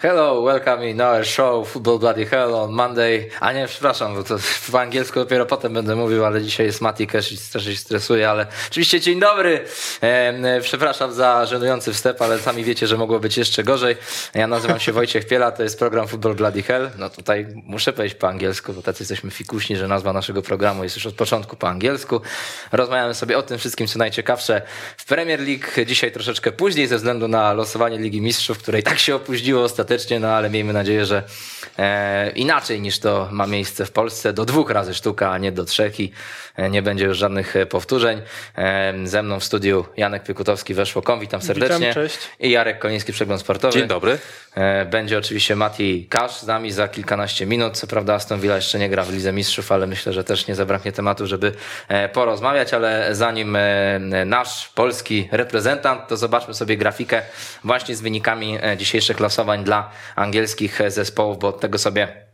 Hello, welcome in our show Football Bloody Hell on Monday. A nie, przepraszam, bo to po angielsku dopiero potem będę mówił, ale dzisiaj jest Mati Cash i też się stresuje, ale oczywiście dzień dobry. Przepraszam za żenujący wstęp, ale sami wiecie, że mogło być jeszcze gorzej. Ja nazywam się Wojciech Piela, to jest program Football Bloody Hell. No tutaj muszę powiedzieć po angielsku, bo tacy jesteśmy fikuśni, że nazwa naszego programu jest już od początku po angielsku. Rozmawiamy sobie o tym wszystkim, co najciekawsze w Premier League. Dzisiaj troszeczkę później ze względu na losowanie Ligi Mistrzów, której tak się opóźniło ostatnio ostatecznie, no ale miejmy nadzieję, że e, inaczej niż to ma miejsce w Polsce, do dwóch razy sztuka, a nie do trzech i e, nie będzie już żadnych e, powtórzeń. E, ze mną w studiu Janek Piekutowski, Weszło.com, witam serdecznie. Witam, cześć. I Jarek Koniński, Przegląd Sportowy. Dzień dobry. E, będzie oczywiście Mati Kasz z nami za kilkanaście minut. Co prawda Aston Villa jeszcze nie gra w Lidze Mistrzów, ale myślę, że też nie zabraknie tematu, żeby e, porozmawiać, ale zanim nasz polski reprezentant, to zobaczmy sobie grafikę właśnie z wynikami dzisiejszych losowań dla angielskich zespołów, bo od tego sobie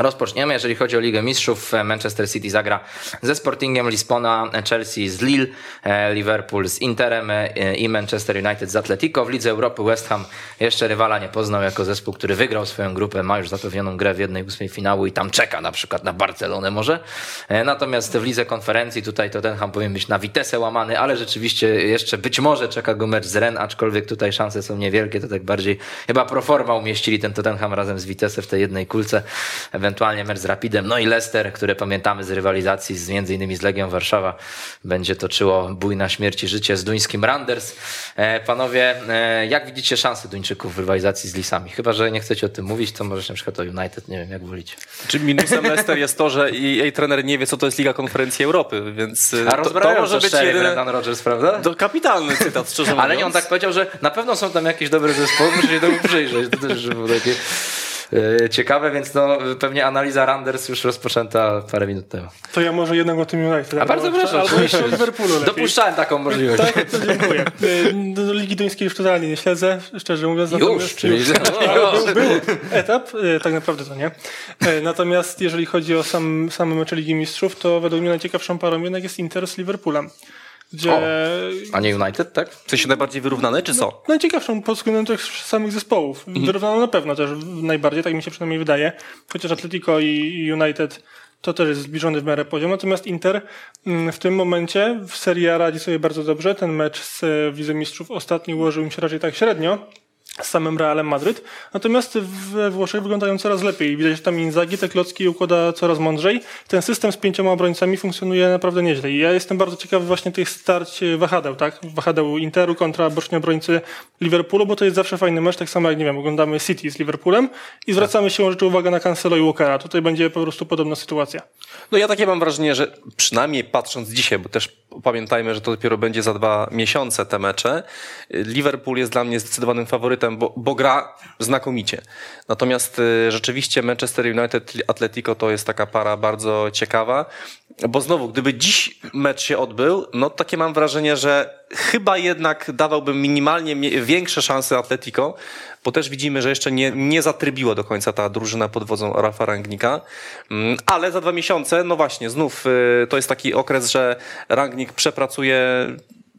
Rozpoczniemy. Jeżeli chodzi o Ligę Mistrzów, Manchester City zagra ze Sportingiem Lisbona, Chelsea z Lille, e, Liverpool z Interem e, i Manchester United z Atletico. W Lidze Europy West Ham jeszcze rywala nie poznał jako zespół, który wygrał swoją grupę, ma już zapewnioną grę w jednej ósmej finału i tam czeka na przykład na Barcelonę może. E, natomiast w Lidze Konferencji tutaj Tottenham powinien być na Vitesse łamany, ale rzeczywiście jeszcze być może czeka go mecz z Ren, aczkolwiek tutaj szanse są niewielkie, to tak bardziej chyba proforma umieścili ten Tottenham razem z Vitesse w tej jednej kulce ewentualnie mecz z Rapidem, no i Leicester, które pamiętamy z rywalizacji z między innymi z Legią Warszawa, będzie toczyło bój na śmierć i życie z duńskim Randers. E, panowie, e, jak widzicie szanse Duńczyków w rywalizacji z Lisami? Chyba, że nie chcecie o tym mówić, to możecie na przykład o United, nie wiem, jak wolicie. Czy minusem Leicester jest to, że jej trener nie wie, co to jest Liga Konferencji Europy, więc e, A to, to może być jedyny... Brendan Rodgers, prawda? To kapitalny cytat, szczerze mówiąc. Ale nie, on tak powiedział, że na pewno są tam jakieś dobre zespoły, muszę się temu przyjrzeć. To też było takie... E, ciekawe, więc no, pewnie analiza Randers już rozpoczęta parę minut temu. To ja może jednak o tym United. A bardzo proszę. Albo jeszcze o Liverpoolu lepiej. Dopuszczałem taką możliwość. Tak, to dziękuję. E, do Ligi Duńskiej już totalnie nie śledzę, szczerze mówiąc. Już, czyli... Już. Był, był etap, e, tak naprawdę to nie. Natomiast jeżeli chodzi o sam, same mecze Ligi Mistrzów, to według mnie najciekawszą parą jednak jest Inter z Liverpoolem. Gdzie... O, a nie United, tak? W sensie najbardziej wyrównane, czy co? No, najciekawszą pod względem tych samych zespołów. Mhm. Wyrównane na pewno też najbardziej, tak mi się przynajmniej wydaje. Chociaż Atletico i United to też jest zbliżony w miarę poziom. Natomiast Inter mm, w tym momencie w Serie A radzi sobie bardzo dobrze. Ten mecz z Wizemistrzów ostatni ułożył im się raczej tak średnio z samym Realem Madryt. Natomiast we Włoszech wyglądają coraz lepiej. Widać, że tam Inzaghi te klocki układa coraz mądrzej. Ten system z pięcioma obrońcami funkcjonuje naprawdę nieźle. I ja jestem bardzo ciekawy właśnie tych starć wahadeł, tak? Wahadeł Interu kontra boczni obrońcy Liverpoolu, bo to jest zawsze fajny mecz, tak samo jak, nie wiem, oglądamy City z Liverpoolem i zwracamy się rzeczy uwagę na Cancelo i Walkera. Tutaj będzie po prostu podobna sytuacja. No ja takie mam wrażenie, że przynajmniej patrząc dzisiaj, bo też pamiętajmy, że to dopiero będzie za dwa miesiące te mecze, Liverpool jest dla mnie zdecydowanym faworytem bo, bo gra znakomicie. Natomiast y, rzeczywiście Manchester United Atletico to jest taka para bardzo ciekawa, bo znowu, gdyby dziś mecz się odbył, no takie mam wrażenie, że chyba jednak dawałbym minimalnie większe szanse Atletico, bo też widzimy, że jeszcze nie, nie zatrybiło do końca ta drużyna pod wodzą Rafa Rangnika, mm, ale za dwa miesiące, no właśnie, znów y, to jest taki okres, że Rangnik przepracuje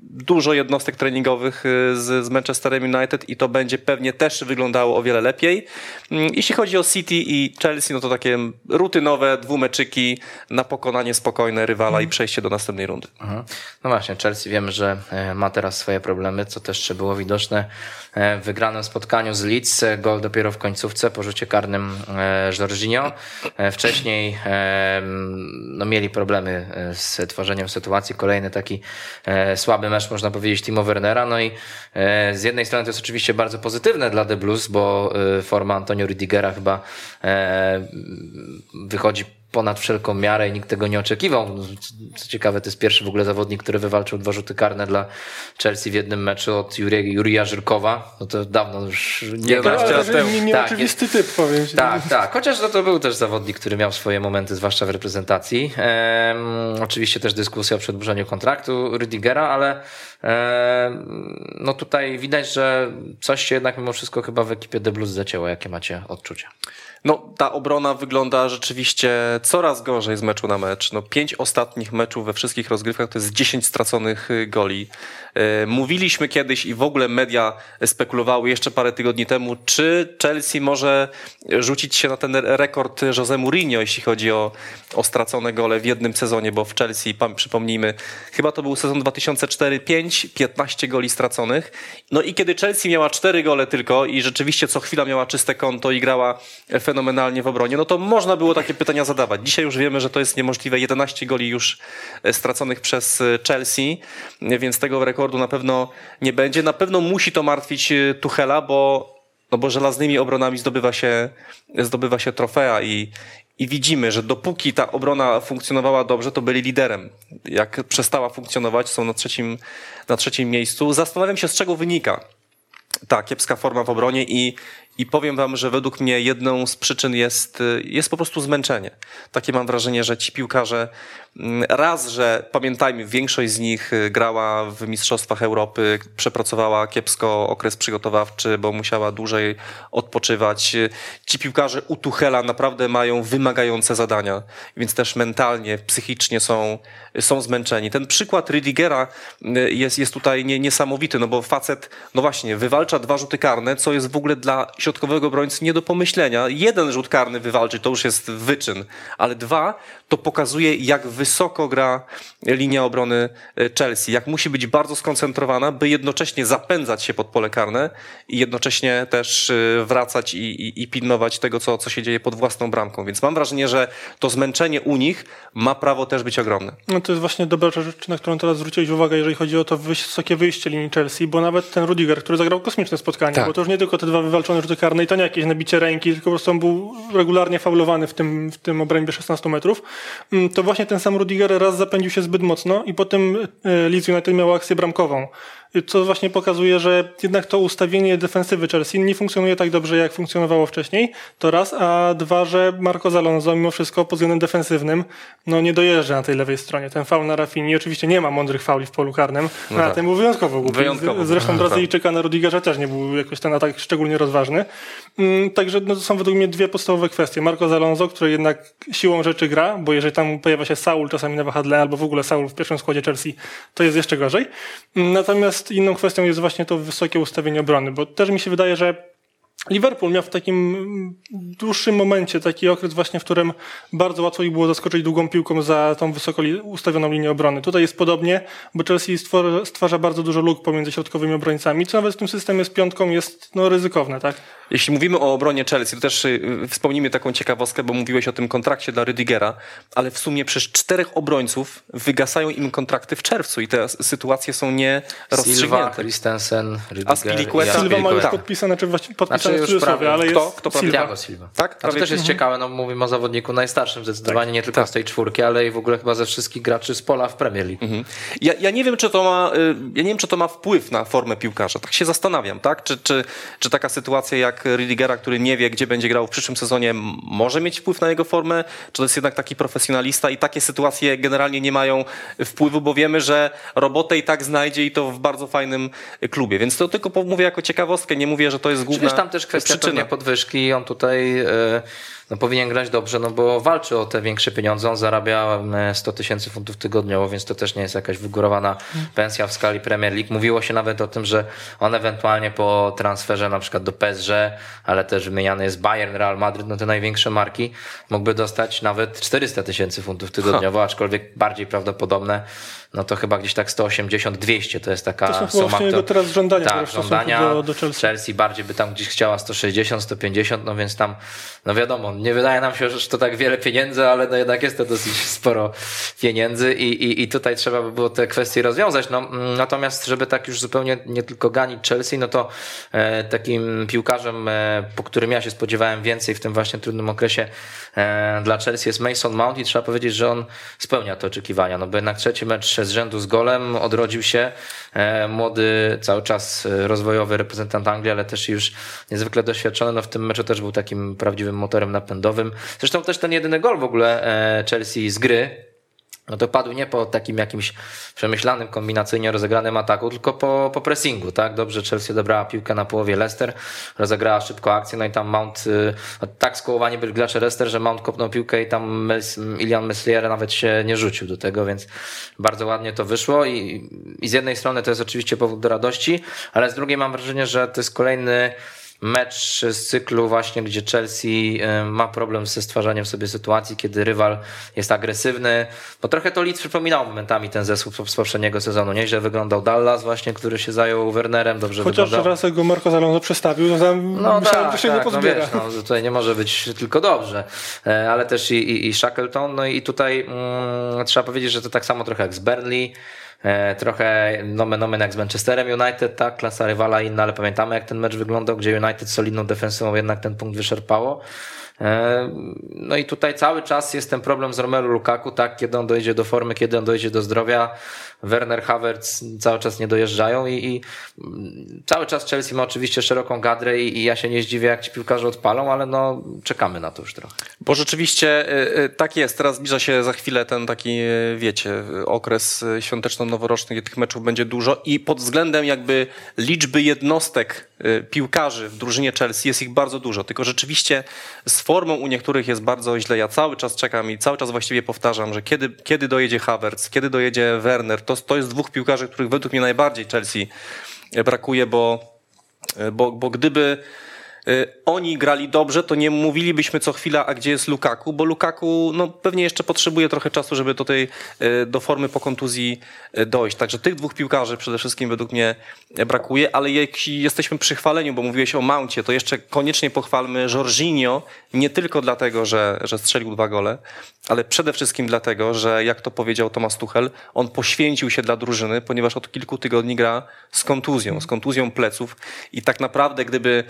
dużo jednostek treningowych y, z, z Manchesterem United i to będzie pewnie też wyglądało o wiele lepiej. Mm, jeśli chodzi o City i Chelsea, no to takie rutynowe dwumeczyki na pokonanie spokojne rywala i mhm. przejście do następnej rundy. Mhm. No właśnie, Chelsea wiemy, że e, ma teraz swoje problemy, co też było widoczne e, w wygranym spotkaniu z Leeds. Gol dopiero w końcówce po rzucie karnym e, Jorginho. Wcześniej no, mieli problemy z tworzeniem sytuacji. Kolejny taki słaby mecz, można powiedzieć, Timo Wernera. No i e, z jednej strony to jest oczywiście bardzo pozytywne dla The Blues, bo e, forma Antonio Rudigera chyba e, wychodzi ponad wszelką miarę i nikt tego nie oczekiwał. Co ciekawe, to jest pierwszy w ogóle zawodnik, który wywalczył dwa rzuty karne dla Chelsea w jednym meczu od Jurija Żyrkowa. No to dawno już nie ma. To nie, nie tak, oczywisty typ, powiem ci. Tak, tak. Chociaż no to był też zawodnik, który miał swoje momenty, zwłaszcza w reprezentacji. Ehm, oczywiście też dyskusja o przedłużeniu kontraktu Rüdigera, ale ehm, no tutaj widać, że coś się jednak mimo wszystko chyba w ekipie The Blues zacięło. Jakie macie odczucia? No, ta obrona wygląda rzeczywiście coraz gorzej z meczu na mecz. No, pięć ostatnich meczów we wszystkich rozgrywkach to jest 10 straconych y, goli. Y, mówiliśmy kiedyś i w ogóle media spekulowały jeszcze parę tygodni temu, czy Chelsea może rzucić się na ten rekord Jose Mourinho, jeśli chodzi o, o stracone gole w jednym sezonie, bo w Chelsea, przypomnijmy, chyba to był sezon 2004-5, 15 goli straconych. No i kiedy Chelsea miała 4 gole tylko i rzeczywiście co chwila miała czyste konto i grała fenomenalnie w obronie, no to można było takie pytania zadawać. Dzisiaj już wiemy, że to jest niemożliwe. 11 goli już e, straconych przez e, Chelsea, więc tego rekordu na pewno nie będzie. Na pewno musi to martwić e, Tuchela, bo, no bo żelaznymi obronami zdobywa się, zdobywa się trofea i, i widzimy, że dopóki ta obrona funkcjonowała dobrze, to byli liderem. Jak przestała funkcjonować, są na trzecim, na trzecim miejscu. Zastanawiam się, z czego wynika ta kiepska forma w obronie i, i powiem wam, że według mnie jedną z przyczyn jest, jest po prostu zmęczenie. Takie mam wrażenie, że ci piłkarze raz, że pamiętajmy, większość z nich y, grała w Mistrzostwach Europy, przepracowała kiepsko okres przygotowawczy, bo musiała dłużej odpoczywać. Ci piłkarze u Tuchela naprawdę mają wymagające zadania, więc też mentalnie, psychicznie są, są zmęczeni. Ten przykład Rydigera y, jest, jest tutaj niesamowity, no bo facet, no właśnie, wywalcza dwa rzuty karne, co jest w ogóle dla środkowego obrońcy nie do pomyślenia. Jeden rzut karny wywalczyć to już jest wyczyn, ale dwa to pokazuje, jak wysoko gra linia obrony e, Chelsea, jak musi być bardzo skoncentrowana, by jednocześnie zapędzać się pod pole karne i jednocześnie też e, wracać i, i, i pilnować tego, co, co się dzieje pod własną bramką. Więc mam wrażenie, że to zmęczenie u nich ma prawo też być ogromne. No to jest właśnie dobra rzecz, na którą teraz zwróciłeś uwagę, jeżeli chodzi o to wysokie wyjście linii Chelsea, bo nawet ten Rudiger, który zagrał kosmiczne spotkanie, tak. bo to już nie tylko te dwa wywalczone rzuty karne i to nie jakieś nabicie ręki, tylko po prostu on był regularnie faulowany w tym, w tym obrębie 16 metrów, mm, to właśnie ten sam Rudiger raz zapędził się zbyt mocno i potem e, Leeds United miał akcję bramkową co właśnie pokazuje, że jednak to ustawienie defensywy Chelsea nie funkcjonuje tak dobrze, jak funkcjonowało wcześniej, to raz, a dwa, że Marco Zalonzo mimo wszystko pod względem defensywnym no nie dojeżdża na tej lewej stronie. Ten faul na Rafini, oczywiście nie ma mądrych fauli w polu karnym, no a tak. ten był wyjątkowo głupi. Wyjątkowo. Zresztą Brazylijczyka na Rudigerza też nie był jakoś ten atak szczególnie rozważny. Mm, także no, to są według mnie dwie podstawowe kwestie. Marco Zalonzo, który jednak siłą rzeczy gra, bo jeżeli tam pojawia się Saul czasami na wahadle, albo w ogóle Saul w pierwszym składzie Chelsea, to jest jeszcze gorzej. Mm, natomiast Natomiast inną kwestią jest właśnie to wysokie ustawienie obrony, bo też mi się wydaje, że Liverpool miał w takim dłuższym momencie taki okres właśnie, w którym bardzo łatwo ich było zaskoczyć długą piłką za tą wysoko ustawioną linię obrony. Tutaj jest podobnie, bo Chelsea stwarza bardzo dużo luk pomiędzy środkowymi obrońcami, co nawet w tym systemie z piątką jest no, ryzykowne, tak? Jeśli mówimy o obronie Chelsea, to też y, wspomnijmy taką ciekawostkę, bo mówiłeś o tym kontrakcie dla Rydigera, ale w sumie przez czterech obrońców wygasają im kontrakty w czerwcu i te sytuacje są nie rozstrzygnięte. Silva, Christensen, Rydiger. A Spilicueta? Silva ma już podpisane, czy właśnie podpisane znaczy, w cudzysłowie, ale kto, jest kto Silva. Thiago Silva. Tak? A to też jest mhm. ciekawe, no mówimy o zawodniku najstarszym zdecydowanie, tak. nie tylko tak. z tej czwórki, ale i w ogóle chyba ze wszystkich graczy z pola w Premier League. Mhm. Ja, ja nie wiem, czy to ma, y, ja nie wiem, czy to ma wpływ na formę piłkarza. Tak się zastanawiam, tak? Czy, czy, czy taka sytuacja jak Rydigera, który nie wie, gdzie będzie grał w przyszłym sezonie, może mieć wpływ na jego formę? Czy to jest jednak taki profesjonalista i takie sytuacje generalnie nie mają wpływu, bo wiemy, że robotę i tak znajdzie i to w bardzo fajnym klubie. Więc to tylko mówię jako ciekawostkę, nie mówię, że to jest główna tam też kwestia przyczyna. podwyżki i on tutaj... Yy no, powinien grać dobrze, no bo walczy o te większe pieniądze. On zarabia 100 tysięcy funtów tygodniowo, więc to też nie jest jakaś wygórowana pensja w skali Premier League. Mówiło się nawet o tym, że on ewentualnie po transferze na przykład do PSG, ale też wymieniany jest Bayern, Real Madrid, no te największe marki, mógłby dostać nawet 400 tysięcy funtów tygodniowo, aczkolwiek bardziej prawdopodobne no to chyba gdzieś tak 180-200 to jest taka to są suma. To jego teraz żądania, tak, żądania do, do Chelsea. Chelsea bardziej by tam gdzieś chciała 160, 150, no więc tam, no wiadomo, nie wydaje nam się, że to tak wiele pieniędzy, ale no jednak jest to dosyć sporo pieniędzy i, i, i tutaj trzeba by było te kwestie rozwiązać. No, mm, natomiast, żeby tak już zupełnie nie tylko ganić Chelsea, no to e, takim piłkarzem, e, po którym ja się spodziewałem więcej w tym właśnie trudnym okresie e, dla Chelsea jest Mason Mount i trzeba powiedzieć, że on spełnia te oczekiwania, no bo jednak trzeci mecz z rzędu z golem odrodził się e, młody, cały czas e, rozwojowy reprezentant Anglii, ale też już niezwykle doświadczony, no w tym meczu też był takim prawdziwym motorem napędowym. Zresztą też ten jedyny gol w ogóle e, Chelsea z gry no to padł nie po takim jakimś przemyślanym, kombinacyjnie rozegranym ataku, tylko po, po pressingu, tak? Dobrze Chelsea odebrała piłkę na połowie Leicester, rozegrała szybko akcję, no i tam Mount, y, no, tak skołowani byli gracze Leicester, że Mount kopnął piłkę i tam Ilian Meslier nawet się nie rzucił do tego, więc bardzo ładnie to wyszło i, i z jednej strony to jest oczywiście powód do radości, ale z drugiej mam wrażenie, że to jest kolejny mecz z cyklu właśnie, gdzie Chelsea y, ma problem ze stwarzaniem sobie sytuacji, kiedy rywal jest agresywny, bo trochę to Leeds przypominał momentami ten zespół z poprzedniego sezonu. Nieźle wyglądał Dallas właśnie, który się zajął Wernerem, dobrze Chociaż wyglądał. raz jak go Marco Alonso przestawił, to tam No myślałem, tak, się tak, nie no pozbiera. wiesz, no, tutaj nie może być tylko dobrze, E, ale też i, i, i Shackleton, no i tutaj mm, trzeba powiedzieć, że to tak samo trochę jak z Burnley, trochę nomen omen jak z Manchesterem United, tak, klasa rywala inna, ale pamiętamy jak ten mecz wyglądał, gdzie United solidną defensywą jednak ten punkt wyszarpało. No i tutaj cały czas jest ten problem z Romelu Lukaku, tak, kiedy on dojdzie do formy, kiedy on dojdzie do zdrowia. Werner Havertz cały czas nie dojeżdżają i, i cały czas Chelsea ma oczywiście szeroką gadrę i, i ja się nie zdziwię, jak ci piłkarze odpalą, ale no czekamy na to już trochę. Bo rzeczywiście y, y, tak jest. Teraz zbliża się za chwilę ten taki, y, wiecie, okres świąteczno-noworoczny, gdzie tych meczów będzie dużo i pod względem jakby liczby jednostek piłkarzy w drużynie Chelsea jest ich bardzo dużo. Tylko rzeczywiście z formą u niektórych jest bardzo źle. Ja cały czas czekam i cały czas właściwie powtarzam, że kiedy, kiedy dojedzie Havertz, kiedy dojedzie Werner, to, to jest dwóch piłkarzy, których według mnie najbardziej Chelsea brakuje, bo, bo, bo gdyby oni grali dobrze, to nie mówilibyśmy co chwila, a gdzie jest Lukaku, bo Lukaku no, pewnie jeszcze potrzebuje trochę czasu, żeby do tej y, do formy po kontuzji y, dojść. Także tych dwóch piłkarzy przede wszystkim według mnie y, brakuje, ale jeśli jesteśmy przy chwaleniu, bo mówiłeś o Mouncie, to jeszcze koniecznie pochwalmy Jorginho, nie tylko dlatego, że, że strzelił dwa gole, ale przede wszystkim dlatego, że jak to powiedział Tomasz Tuchel, on poświęcił się dla drużyny, ponieważ od kilku tygodni gra z kontuzją, z kontuzją pleców i tak naprawdę gdyby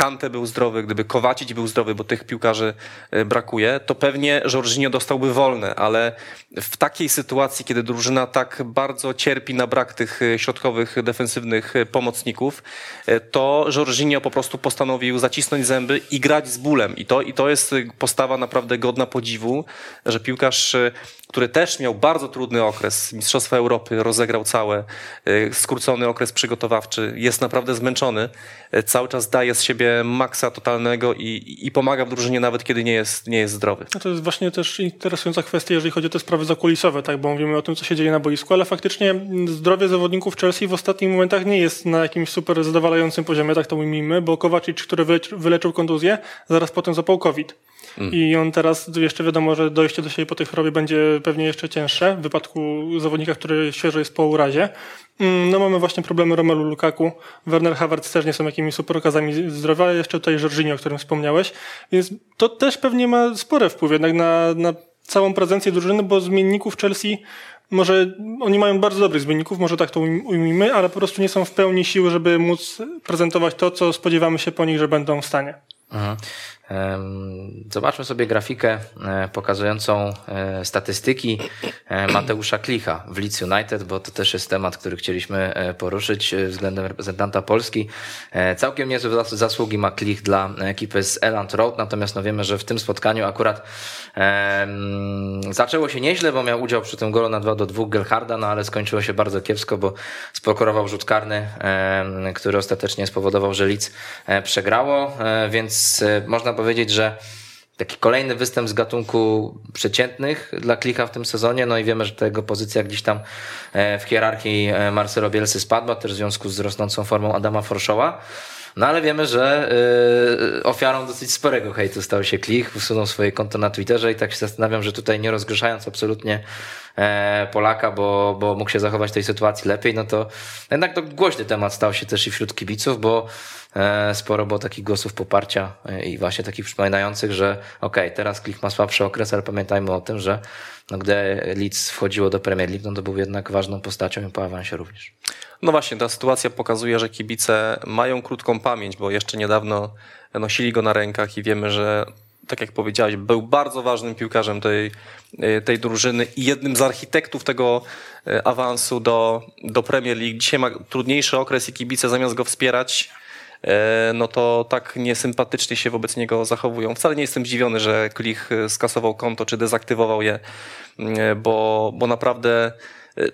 Kante był zdrowy, gdyby Kowacic był zdrowy, bo tych piłkarzy e, brakuje, to pewnie Jorginho dostałby wolne, ale w takiej sytuacji, kiedy drużyna tak bardzo cierpi na brak tych e, środkowych, defensywnych e, pomocników, to Jorginho po prostu postanowił zacisnąć zęby i grać z bólem. I to, i to jest postawa naprawdę godna podziwu, że piłkarz, który też miał bardzo trudny okres, Mistrzostwa Europy, rozegrał całe, e, skrócony okres przygotowawczy, jest naprawdę zmęczony, e, cały czas daje z siebie maksa totalnego i, i pomaga w drużynie nawet kiedy nie jest, nie jest zdrowy. To jest właśnie też interesująca kwestia, jeżeli chodzi o te sprawy zakulisowe, tak, bo mówimy o tym, co się dzieje na boisku, ale faktycznie zdrowie zawodników Chelsea w ostatnich momentach nie jest na jakimś super zadowalającym poziomie, tak to ujmijmy, bo Kowacic, który wyleczy, wyleczył kontuzję, zaraz potem zapał COVID. I on teraz jeszcze wiadomo, że dojście do siebie po tej chorobie będzie pewnie jeszcze cięższe w wypadku zawodnika, który świeżo jest po urazie. Mm, No mamy właśnie problemy Romelu Lukaku, Werner Havertz też nie są jakimiś super okazami zdrowia, jeszcze tutaj Jorginho, o którym wspomniałeś, więc to też pewnie ma spory wpływ jednak na, na całą prezencję drużyny, bo zmienników Chelsea może oni mają bardzo dobrych zmienników, może tak to ujm- ujmijmy, ale po prostu nie są w pełni siły, żeby móc prezentować to, co spodziewamy się po nich, że będą w stanie. Mhm. Zobaczmy sobie grafikę e, pokazującą e, statystyki e, Mateusza Klicha w Leeds United, bo to też jest temat, który chcieliśmy poruszyć względem reprezentanta Polski. Całkiem niezłe zas- zasługi ma Klich dla ekipy z Eland Road, natomiast no wiemy, że w tym spotkaniu akurat zaczęło się nieźle, bo miał udział przy tym golu na 2 do 2 Gelharda, no ale skończyło się bardzo kiepsko, bo spokorował rzut karny, który ostatecznie spowodował, że Leeds przegrało, więc można powiedzieć, że taki kolejny występ z gatunku przeciętnych dla Klicha w tym sezonie, no i wiemy, że ta jego pozycja gdzieś tam e, w hierarchii e, Marcelo Bielsy spadła, też w związku z rosnącą formą Adama Forszoła. No ale wiemy, że y, ofiarą dosyć sporego hejtu stał się Klich, usunął swoje konto na Twitterze i tak się zastanawiam, że tutaj nie rozgrzeszając absolutnie e, Polaka, bo, bo mógł się zachować w tej sytuacji lepiej, no to jednak to głośny temat stał się też i wśród kibiców, bo e, sporo było takich głosów poparcia e, i właśnie takich przypominających, że okej, okay, teraz Klich ma słabszy okres, ale pamiętajmy o tym, że no, gdy Leeds wchodziło do Premier League, no to był jednak ważną postacią i po awansie również. No właśnie, ta sytuacja pokazuje, że kibice mają krótką pamięć, bo jeszcze niedawno nosili go na rękach i wiemy, że tak jak powiedziałeś, był bardzo ważnym piłkarzem tej, tej drużyny i jednym z architektów tego awansu do, do Premier League. Dzisiaj ma trudniejszy okres i kibice zamiast go wspierać, e, no to tak niesympatycznie się wobec niego zachowują. Wcale nie jestem zdziwiony, że Klich e, skasował konto czy dezaktywował je, e, bo, bo naprawdę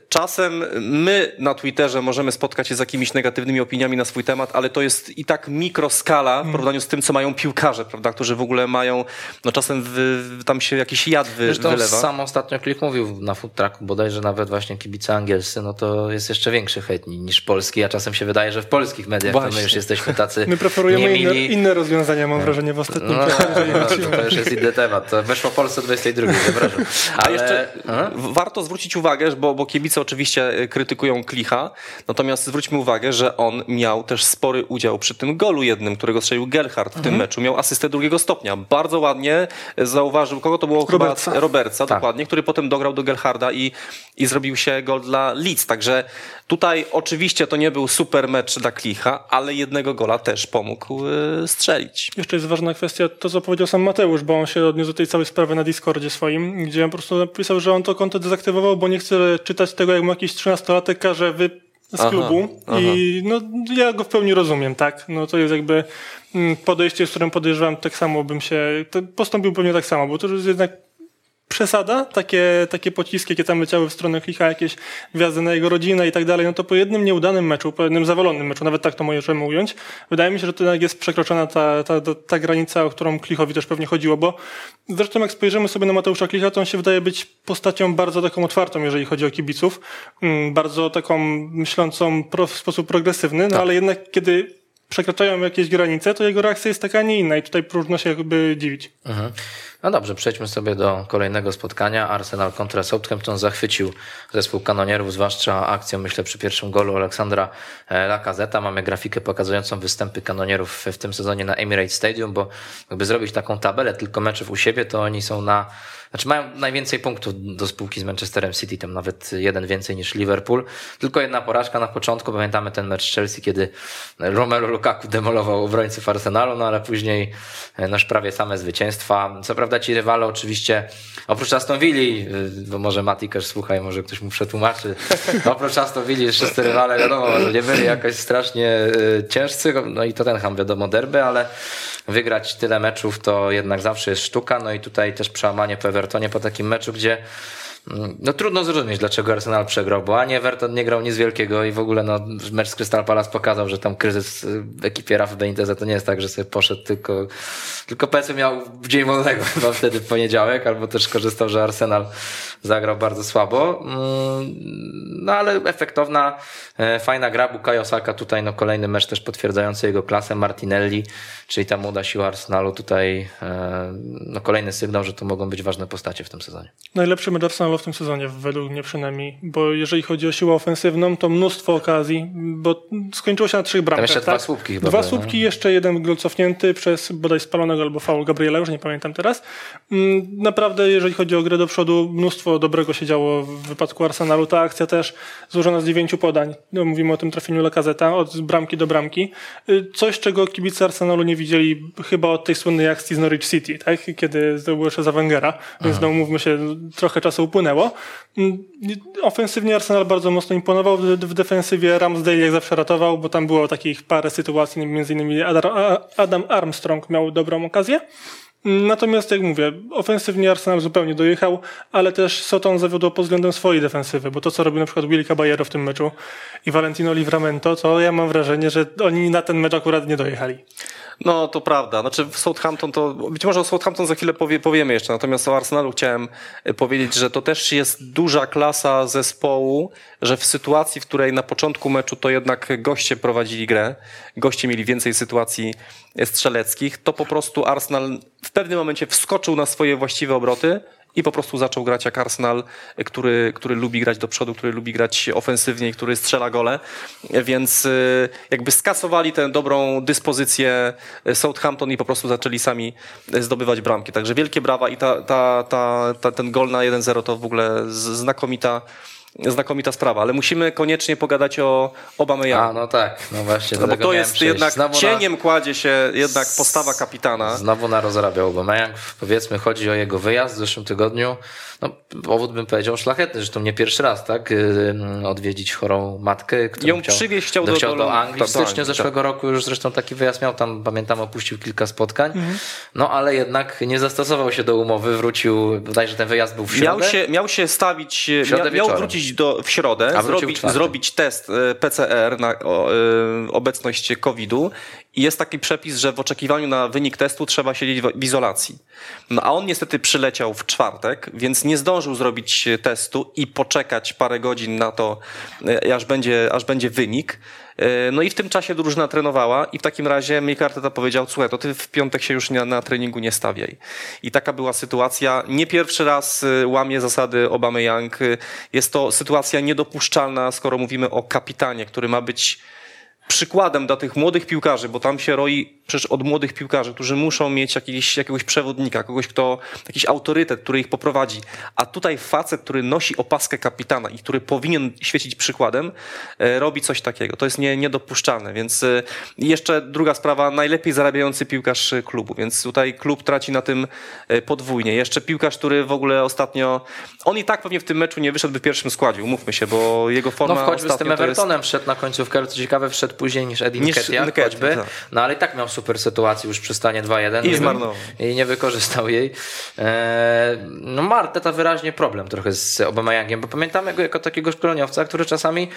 Czasem my na Twitterze możemy spotkać się z jakimiś negatywnymi opiniami na swój temat, ale to jest i tak mikroskala w porównaniu z tym, co mają piłkarze, prawda, którzy w ogóle mają, no czasem w, tam się jakiś jad wy, Zresztą wylewa. sam ostatnio Klik mówił na food trucku bodajże nawet właśnie kibice angielscy, no to jest jeszcze większy hejt niż polski, a czasem się wydaje, że w polskich mediach to my Właśnie. już jesteśmy tacy My preferujemy inne, niemili. inne rozwiązania, mam wrażenie, w ostatnim No, czasie. no, to, to już jest inny temat. To weszło Polsce 22, przepraszam. A Ale- jeszcze A? w- warto zwrócić uwagę, że- bo, bo kibice oczywiście e, krytykują Klicha, natomiast zwróćmy uwagę, że on miał też spory udział przy tym golu jednym, którego strzelił Gerhardt w tym Mhm. meczu. Miał asystę drugiego stopnia. Bardzo ładnie zauważył, kogo to było Robertsa. chyba Robertsa, Tak. dokładnie, który potem dograł do Gerharda i, i zrobił się gol dla Leeds. Także tutaj oczywiście to nie był super mecz dla Klicha, ale jednego gola też pomógł e, strzelić. Jeszcze jest ważna kwestia, to co powiedział sam Mateusz, bo on się odniósł do tej całej sprawy na Discordzie swoim, gdzie on po prostu napisał, że on to konto dezaktywował, bo nie chce czytać tego, jak mu jakiś 13-latek każe wy z Aha, klubu aha. i no ja go w pełni rozumiem, tak? No to jest jakby mm, podejście, z którym podejrzewam, tak samo bym się, postąpił pewnie tak samo, bo to jest jednak przesada, takie, takie pociski, jakie tam leciały w stronę Klicha, jakieś gwiazdy na jego rodzinę i tak dalej, no to po jednym nieudanym meczu, po jednym zawalonym meczu, nawet tak to możemy ująć, wydaje mi się, że to jednak jest przekroczona ta, ta, ta, ta granica, o którą Klichowi też pewnie chodziło, bo zresztą jak spojrzymy sobie na Mateusza Klicha, to on się wydaje być postacią bardzo taką otwartą, jeżeli chodzi o kibiców, mm, bardzo taką myślącą w sposób progresywny, no ale jednak kiedy przekraczają jakieś granice, to jego reakcja jest taka, a nie inna i tutaj próżno się jakby dziwić. Mhm. No dobrze, przejdźmy sobie do kolejnego spotkania. Arsenal kontra Southampton zachwycił zespół kanonierów, zwłaszcza akcją, myślę, przy pierwszym golu Aleksandra e, Lacazeta. Mamy grafikę pokazującą występy kanonierów w- tym sezonie na Emirates Stadium, bo jakby zrobić taką tabelę tylko meczów u siebie, to oni są na znaczy mają najwięcej punktów do spółki z Manchesterem City, tam nawet jeden więcej niż Liverpool. Tylko jedna porażka na początku. Pamiętamy ten mecz Chelsea, kiedy Romelu Lukaku demolował obrońców Arsenalu, no ale później e, noż prawie same zwycięstwa. Co prawda ci rywale oczywiście, oprócz Aston Villa, y, bo może Mati też słuchaj, może ktoś mu przetłumaczy, oprócz Aston Villa wszyscy rywale wiadomo, że nie byli jakoś strasznie y, ciężcy, no i Tottenham wiadomo derby, ale wygrać tyle meczów to jednak zawsze jest sztuka, no i tutaj też przełamanie po Evertonie po takim meczu, gdzie no trudno zrozumieć, dlaczego Arsenal przegrał, bo ani Everton nie grał nic wielkiego i w ogóle no, mecz z Crystal Palace pokazał, że tam kryzys w ekipie Rafa Beniteza to nie jest tak, że sobie poszedł tylko, tylko Pecu miał dzień wolnego chyba wtedy w poniedziałek, albo też korzystał, że Arsenal zagrał bardzo słabo. Mm, No ale efektowna, e, fajna gra. Bukayo Saka tutaj no kolejny mecz też potwierdzający jego klasę. Martinelli, czyli ta młoda siła Arsenalu tutaj e, no kolejny sygnał, że to mogą być ważne postacie w tym sezonie. Najlepszy mecz Arsenalu w tym sezonie, według mnie przynajmniej, bo jeżeli chodzi o siłę ofensywną, to mnóstwo okazji, bo skończyło się na trzech bramkach. jeszcze dwa tak? słupki chyba Dwa słupki, jeszcze jeden gol cofnięty przez bodaj spalonego albo faul Gabriela, już nie pamiętam teraz. Mm, Naprawdę, jeżeli chodzi o grę do przodu, mnóstwo dobrego się działo w wypadku Arsenalu. Ta akcja też złożona z dziewięciu podań. No, mówimy o tym trafieniu Lakazeta, od bramki do bramki. Y, Coś, czego kibice Arsenalu nie widzieli chyba od tej słynnej akcji z Norwich City, tak? kiedy zdobyło jeszcze za Wengera, więc no mówmy się, trochę czasu upłynęło. Mm, Ofensywnie Arsenal bardzo mocno imponował, w, defensywie Ramsdale jak zawsze ratował, bo tam było takich parę sytuacji, między innymi Adam Armstrong miał dobrą okazję. Natomiast, jak mówię, ofensywnie Arsenal zupełnie dojechał, ale też Soton zawiodło pod względem swojej defensywy, bo to, co robił na przykład Willy Caballero w tym meczu i Valentino Livramento, to ja mam wrażenie, że oni na ten mecz akurat nie dojechali. No, to prawda. Znaczy w Southampton to, być może o Southampton za chwilę powie, powiemy jeszcze, natomiast o Arsenalu chciałem e, powiedzieć, że to też jest duża klasa zespołu, że w sytuacji, w której na początku meczu to jednak goście prowadzili grę, goście mieli więcej sytuacji strzeleckich, to po prostu Arsenal w pewnym momencie wskoczył na swoje właściwe obroty i po prostu zaczął grać jak Arsenal, który, który lubi grać do przodu, który lubi grać ofensywnie, i który strzela gole, więc y, jakby skasowali tę dobrą dyspozycję Southampton i po prostu zaczęli sami zdobywać bramki. Także wielkie brawa i ta, ta, ta, ta, ten gol na 1-0 to w ogóle znakomita znakomita sprawa, ale musimy koniecznie pogadać o Obama A, no tak, no właśnie. no bo to jest przejść. jednak, Znowu na- cieniem kładzie się jednak postawa kapitana. Znowu na rozrabiał Aubameyang. Powiedzmy, chodzi o jego wyjazd w zeszłym tygodniu. No, powód bym powiedział szlachetny, zresztą nie pierwszy raz, tak? Odwiedzić chorą matkę, którą Ją przywieźć chciał do- chciał do- do Anglii. W styczniu zeszłego roku już zresztą taki wyjazd miał, tam pamiętam opuścił kilka spotkań. Mhm. No ale jednak nie zastosował się do umowy, wrócił, bodajże ten wyjazd był w środę. Miał się, miał się stawić, mia, miał wieczorem. Do, w środę, A wrócił w zrobić, zrobić test e, PCR na o, e, obecność COVID-u i jest taki przepis, że w oczekiwaniu na wynik testu trzeba siedzieć w izolacji. No a on niestety przyleciał w czwartek, więc nie zdążył zrobić testu i poczekać parę godzin na to, e, aż będzie, aż będzie wynik. E, No i w tym czasie drużyna trenowała i w takim razie Mikel Arteta powiedział, słuchaj, to ty w piątek się już nie, na treningu nie stawiaj. I taka była sytuacja. Nie pierwszy raz y, łamie zasady Obamy Young. Jest to sytuacja niedopuszczalna, skoro mówimy o kapitanie, który ma być przykładem dla tych młodych piłkarzy, bo tam się roi przecież od młodych piłkarzy, którzy muszą mieć jakiś, jakiegoś przewodnika, kogoś, kto, jakiś autorytet, który ich poprowadzi. A tutaj facet, który nosi opaskę kapitana i który powinien świecić przykładem, e, robi coś takiego. To jest nie, niedopuszczalne. Więc e, jeszcze druga sprawa, najlepiej zarabiający piłkarz klubu, więc tutaj klub traci na tym e, podwójnie. Jeszcze piłkarz, który w ogóle ostatnio, on i tak pewnie w tym meczu nie wyszedł w pierwszym składzie, umówmy się, bo jego forma No choćby z tym to jest... Evertonem wszedł na końcówkę, ale co ciekawe wszedł później niż Edin Niż Nketiah, choćby. tak. No ale i tak miał super sytuację już przy stanie 2-1. I Nie I nie wykorzystał jej. Eee, no ma Arteta wyraźnie problem trochę z Obameyangiem, bo pamiętamy go jako takiego szkoleniowca, który czasami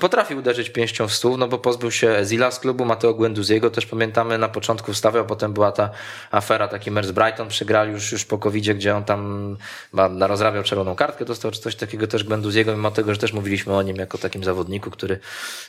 potrafi uderzyć pięścią w stół, no bo pozbył się Zila z klubu, Mateo Guenduziego też pamiętamy na początku wstawiał, potem była ta afera, taki mecz z Brighton przegrali już, już po covid gdzie on tam chyba rozrabiał czerwoną kartkę, dostał czy coś takiego też Guenduziego, mimo tego, że też mówiliśmy o nim jako takim zawodniku, który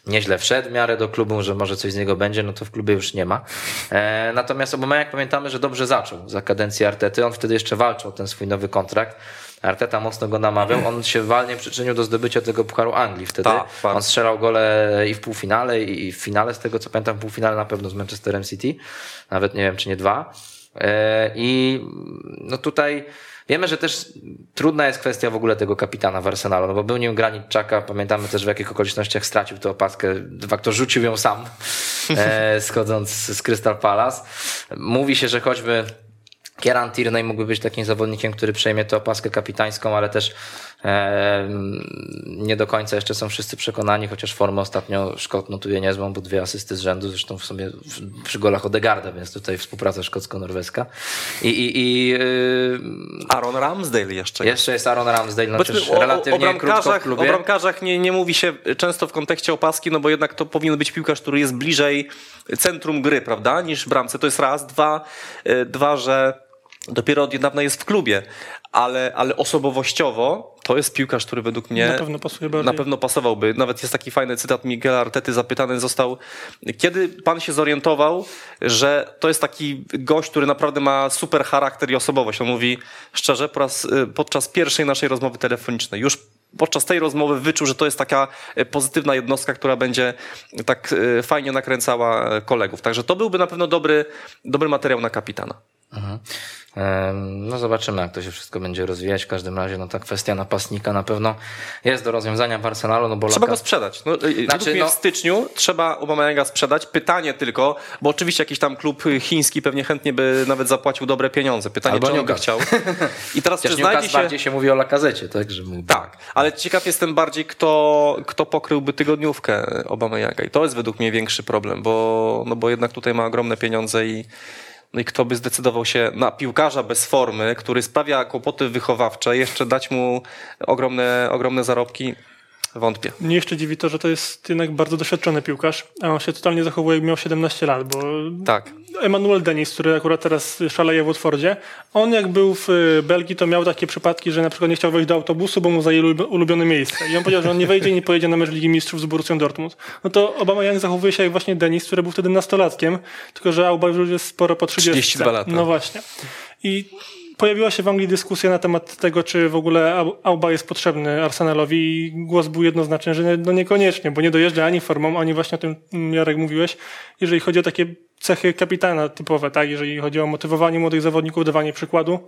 nieźle wszedł w miarę do klubu, że może coś z niego będzie, no to w klubie już nie ma. E, natomiast Aubameyang pamiętamy, że dobrze zaczął za kadencji Artety, on wtedy jeszcze walczył o ten swój nowy kontrakt. Arteta mocno go namawiał, on się walnie przyczynił do zdobycia tego Pucharu Anglii wtedy. Tak, bardzo. on strzelał gole i w półfinale i w finale, z tego co pamiętam, w półfinale na pewno z Manchesterem City, nawet nie wiem czy nie dwa. E, I no tutaj wiemy, że też trudna jest kwestia w ogóle tego kapitana w Arsenalu, no bo był nim Granit Czaka, pamiętamy też w jakich okolicznościach stracił tę opaskę, de facto rzucił ją sam, e, schodząc z Crystal Palace. Mówi się, że choćby Kieran Tierney mógłby być takim zawodnikiem, który przejmie tę opaskę kapitańską, ale też nie do końca jeszcze są wszyscy przekonani, chociaż formę ostatnio Szkot notuje niezłą, bo dwie asysty z rzędu, zresztą w sumie przy golach Odegarda, więc tutaj współpraca szkocko-norweska. I, i, i y, Aaron Ramsdale jeszcze. jeszcze jest Aaron Ramsdale, no przecież relatywnie o, krótko w bramkarzach, klubie. o bramkarzach nie, nie mówi się często w kontekście opaski, no bo jednak to powinien być piłkarz, który jest bliżej centrum gry, prawda, niż bramce. To jest raz. Dwa, e, dwa że dopiero od niedawna jest w klubie, ale, ale osobowościowo to jest piłkarz, który według mnie Na pewno pasuje bardziej. na pewno pasowałby. Nawet jest taki fajny cytat Miguela Artety zapytany został, kiedy pan się zorientował, że to jest taki gość, który naprawdę ma super charakter i osobowość. On mówi szczerze, po raz, y, podczas pierwszej naszej rozmowy telefonicznej, już podczas tej rozmowy wyczuł, że to jest taka y, pozytywna jednostka, która będzie tak y, fajnie nakręcała kolegów. Także to byłby na pewno dobry, dobry materiał na kapitana. Mhm. No zobaczymy, jak to się wszystko będzie rozwijać. W każdym razie, no ta kwestia napastnika na pewno jest do rozwiązania w Arsenalu, no bo Trzeba go sprzedać. No, znaczy, Znaczy, mnie no- w styczniu trzeba Aubameyanga sprzedać. Pytanie tylko, bo oczywiście jakiś tam klub chiński pewnie chętnie by nawet zapłacił dobre pieniądze. Pytanie, Albo czy on by chciał. I teraz czy Chociaż znajdzie Newcastle się... bardziej się mówi o Lakazecie, tak? Że mógłby. Tak, ale ciekaw jestem bardziej, kto, kto pokryłby tygodniówkę Obameyanga. I to jest według mnie większy problem, bo, no bo jednak tutaj ma ogromne pieniądze i, no i kto by zdecydował się na piłkarza bez formy, który sprawia kłopoty wychowawcze, jeszcze dać mu ogromne, ogromne zarobki? Wątpię. Mnie jeszcze dziwi to, że to jest jednak bardzo doświadczony piłkarz, a on się totalnie zachowuje, jak miał 17 lat, bo Tak. Emanuel Denis, który akurat teraz szaleje w Watfordzie, on jak był w y, Belgii, to miał takie przypadki, że na przykład nie chciał wejść do autobusu, bo mu zajęli ulu- ulubione miejsce. I on powiedział, że on nie wejdzie i nie pojedzie na mecz Ligi Mistrzów z Borussią Dortmund. No to Obama Young zachowuje się jak właśnie Denis, który był wtedy nastolatkiem, tylko że Auba już jest sporo po 30. 32 lata. No właśnie. I pojawiła się w Anglii dyskusja na temat tego, czy w ogóle Au- Auba jest potrzebny Arsenalowi i głos był jednoznaczny, że no niekoniecznie, bo nie dojeżdża ani formą, ani właśnie o tym Jarek mówiłeś, jeżeli chodzi o takie cechy kapitana typowe, tak, jeżeli chodzi o motywowanie młodych zawodników, dawanie przykładu,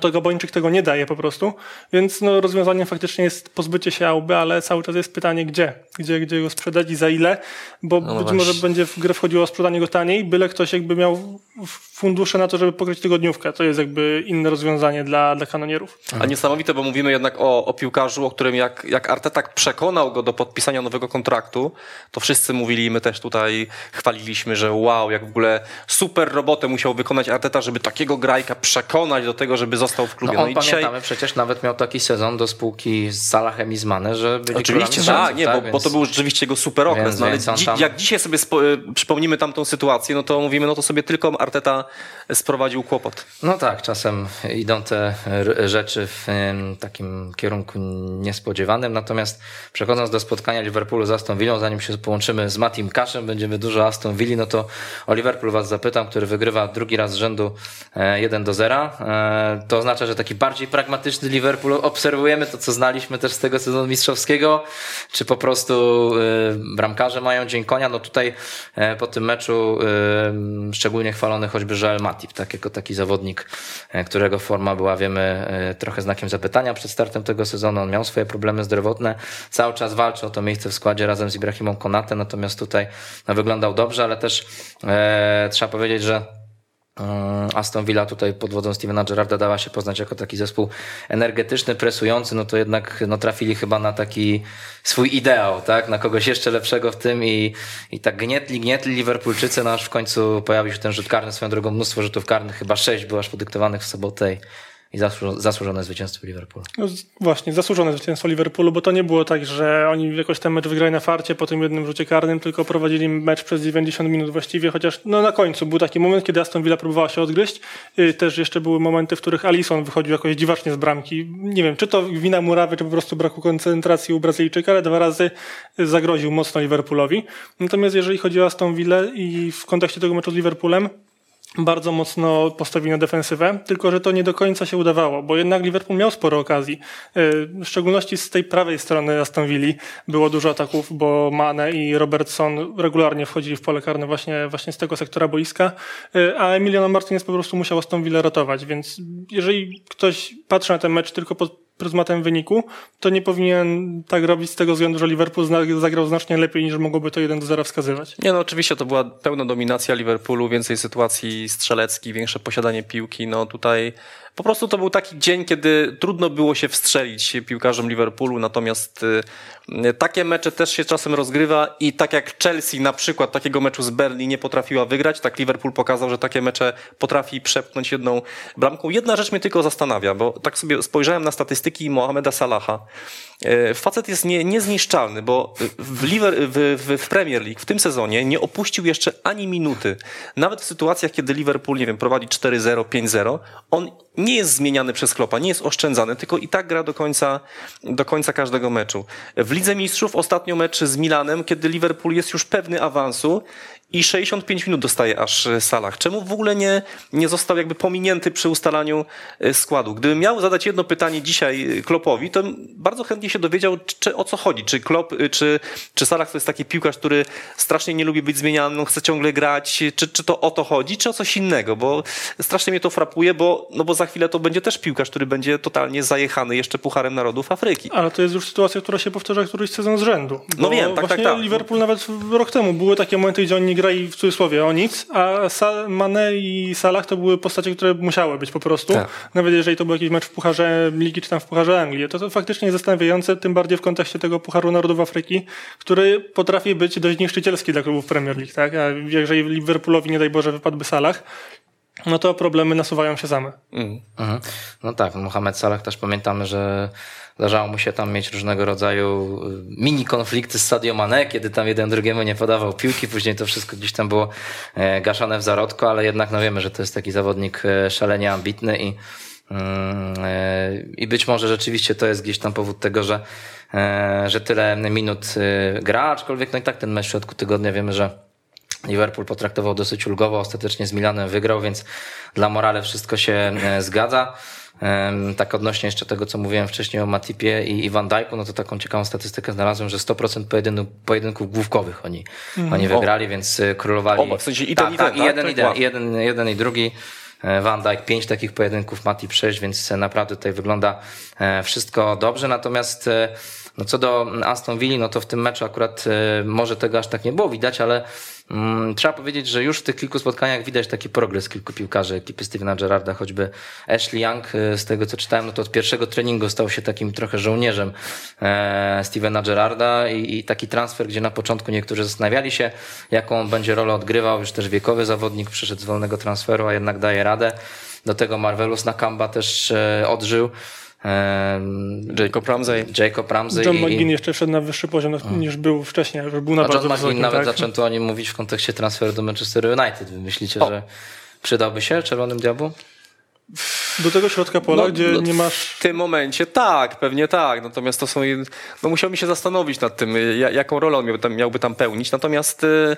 to Gabończyk tego nie daje po prostu, więc no, rozwiązaniem faktycznie jest pozbycie się Auby, ale cały czas jest pytanie gdzie, gdzie, gdzie go sprzedać i za ile, bo No być właśnie. może będzie w grę wchodziło o sprzedanie go taniej, byle ktoś jakby miał fundusze na to, żeby pokryć tygodniówkę. To jest jakby inne rozwiązanie dla, dla kanonierów. A niesamowite, bo mówimy jednak o, o piłkarzu, o którym jak, jak Arteta przekonał go do podpisania nowego kontraktu, to wszyscy mówili, my też tutaj chwaliliśmy, że wow, jak w ogóle super robotę musiał wykonać Arteta, żeby takiego grajka przekonać do tego, żeby żeby został w klubie. No, on, no i pamiętamy, dzisiaj... przecież nawet miał taki sezon do spółki z Salahem i z Mane, że byli Oczywiście, że nie, tak, bo, więc... bo, to był rzeczywiście jego super okres. No, ale dzi tam... jak dzisiaj sobie y, przypomnimy tamtą sytuację, no to mówimy, no to sobie tylko Arteta sprowadził kłopot. No tak, czasem idą te rzeczy w takim kierunku niespodziewanym, natomiast przechodząc do spotkania Liverpoolu z Aston Villą, zanim się połączymy z Matim Kaszem, będziemy dużo Aston Villi, no to o Liverpool was zapytam, który wygrywa drugi raz z rzędu e, 1 do 0. To oznacza, że taki bardziej pragmatyczny Liverpool obserwujemy to, co znaliśmy też z tego sezonu mistrzowskiego, czy po prostu e, bramkarze mają dzień konia. No tutaj e, po tym meczu e, szczególnie chwalony choćby Joel Matip, tak jako taki zawodnik, którego forma była, wiemy, trochę znakiem zapytania przed startem tego sezonu. On miał swoje problemy zdrowotne, cały czas walczy o to miejsce w składzie razem z Ibrahimą Konatem, natomiast tutaj no, wyglądał dobrze, ale też e, trzeba powiedzieć, że Aston Villa tutaj pod wodzą Stevena Gerrarda dała się poznać jako taki zespół energetyczny, presujący, no to jednak no, trafili chyba na taki swój ideał, tak? Na kogoś jeszcze lepszego w tym i, i tak gnietli, gnietli Liverpoolczycy, no aż w końcu pojawił się ten rzut karny, swoją drogą mnóstwo rzutów karnych, chyba sześć było aż podyktowanych w sobotę i, zasłużone, zwycięstwo Liverpoolu. No, właśnie, zasłużone zwycięstwo Liverpoolu, bo to nie było tak, że oni jakoś ten mecz wygrali na farcie po tym jednym rzucie karnym, tylko prowadzili mecz przez 90 minut właściwie, chociaż no na końcu był taki moment, kiedy Aston Villa próbowała się odgryźć. Yy, Też jeszcze były momenty, w których Alisson wychodził jakoś dziwacznie z bramki. Nie wiem, czy to wina Murawy, czy po prostu braku koncentracji u Brazylijczyka, ale dwa razy zagroził mocno Liverpoolowi. Natomiast jeżeli chodzi o Aston Villa i w kontekście tego meczu z Liverpoolem, bardzo mocno postawili na defensywę, tylko że to nie do końca się udawało, bo jednak Liverpool miał sporo okazji. Yy, W szczególności z tej prawej strony Aston Villa było dużo ataków, bo Mane i Robertson regularnie wchodzili w pole karne właśnie, właśnie z tego sektora boiska, Yy, a Emiliano Martinez po prostu musiał Aston Villa ratować, więc jeżeli ktoś patrzy na ten mecz tylko pod pryzmatem wyniku, to nie powinien tak robić z tego względu, że Liverpool zagrał znacznie lepiej niż mogłoby to 1 do 0 wskazywać. Nie, no oczywiście to była pełna dominacja Liverpoolu, więcej sytuacji strzeleckich, większe posiadanie piłki. No tutaj po prostu to był taki dzień, kiedy trudno było się wstrzelić piłkarzom Liverpoolu, natomiast y, takie mecze też się czasem rozgrywa i tak jak Chelsea na przykład takiego meczu z Berlin nie potrafiła wygrać, tak Liverpool pokazał, że takie mecze potrafi przepchnąć jedną bramką. Jedna rzecz mnie tylko zastanawia, bo tak sobie spojrzałem na statystyki Mohameda Salaha. E, Facet jest nie, niezniszczalny, bo w, Liver, w, w, Premier League w tym sezonie nie opuścił jeszcze ani minuty. Nawet w sytuacjach, kiedy Liverpool, nie wiem, prowadzi 4-0, 5-0, on nie jest zmieniany przez Klopa, nie jest oszczędzany, tylko i tak gra do końca, do końca każdego meczu. W Lidze Mistrzów ostatnio mecz z Milanem, kiedy Liverpool jest już pewny awansu i 65 minut dostaje aż Salah. Czemu w ogóle nie, nie został jakby pominięty przy ustalaniu e, składu? Gdybym miał zadać jedno pytanie dzisiaj Klopowi, to bardzo chętnie się dowiedział, czy, o co chodzi. Czy Klop, czy, czy Salah to jest taki piłkarz, który strasznie nie lubi być zmieniany, chce ciągle grać, czy, czy to o to chodzi, czy o coś innego? Bo strasznie mnie to frapuje, bo, no bo za chwilę to będzie też piłkarz, który będzie totalnie zajechany jeszcze Pucharem Narodów Afryki. Ale to jest już sytuacja, która się powtarza któryś sezon z rzędu. No wiem, tak, właśnie tak, tak. Liverpool nawet rok temu były takie momenty, gdzie oni nie grali w cudzysłowie o nic, a Sa- Mane i Salah to były postacie, które musiały być po prostu. Tak. Nawet jeżeli to był jakiś mecz w Pucharze Ligi czy tam w Pucharze Anglii. To, to faktycznie jest zastanawiające, tym bardziej w kontekście tego Pucharu Narodów Afryki, który potrafi być dość niszczycielski dla klubów Premier League. Tak? A jeżeli Liverpoolowi, nie daj Boże, wypadłby Salah, no to problemy nasuwają się same. Mm. Mhm. No tak, Mohamed Salah też pamiętamy, że zdarzało mu się tam mieć różnego rodzaju y, mini konflikty z Sadio Mane, kiedy tam jeden drugiemu nie podawał piłki, później to wszystko gdzieś tam było e, gaszone w zarodku, ale jednak no wiemy, że to jest taki zawodnik e, szalenie ambitny i mm, e, i być może rzeczywiście to jest gdzieś tam powód tego, że, że tyle minut gra, aczkolwiek no i tak ten mecz w środku tygodnia wiemy, że Liverpool potraktował dosyć ulgowo, ostatecznie z Milanem wygrał, więc dla Morale wszystko się zgadza. Tak odnośnie jeszcze tego, co mówiłem wcześniej o Matipie i, Van Dijku, no to taką ciekawą statystykę znalazłem, że 100% pojedynku, pojedynków główkowych oni, oni wygrali, więc e, królowali. Oba, w sensie i ten, tak, i tak, ten, i tak? jeden, Tak, wow. jeden, jeden i drugi. e, Van Dijk, pięć takich pojedynków Mati przejść, więc naprawdę tutaj wygląda e, wszystko dobrze. Natomiast e, no co do Aston Villa, no to w tym meczu akurat może tego aż tak nie było widać, ale trzeba powiedzieć, że już w tych kilku spotkaniach widać taki progres kilku piłkarzy ekipy Stevena Gerrarda, choćby Ashley Young, y, z tego co czytałem, no to od pierwszego treningu stał się takim trochę żołnierzem e, Stevena Gerrarda i, i taki transfer, gdzie na początku niektórzy zastanawiali się, jaką będzie rolę odgrywał, już też wiekowy zawodnik przyszedł z wolnego transferu, a jednak daje radę. Do tego Marvelus Nakamba też e, Jacob Ramsey. Jacob Ramsey. John McGinn jeszcze wszedł na wyższy poziom mm. niż był wcześniej, już był na A bardzo John McGinn nawet tak? zaczęto o nim mówić w kontekście transferu do Manchester United. Wy myślicie, o. że przydałby się Czerwonym Diabłu? Do tego środka pola, no, gdzie no, nie masz. W tym momencie tak, pewnie tak. Natomiast to są. No musiałbym się zastanowić nad tym, jaką rolę on miałby tam, miałby tam pełnić. Natomiast y,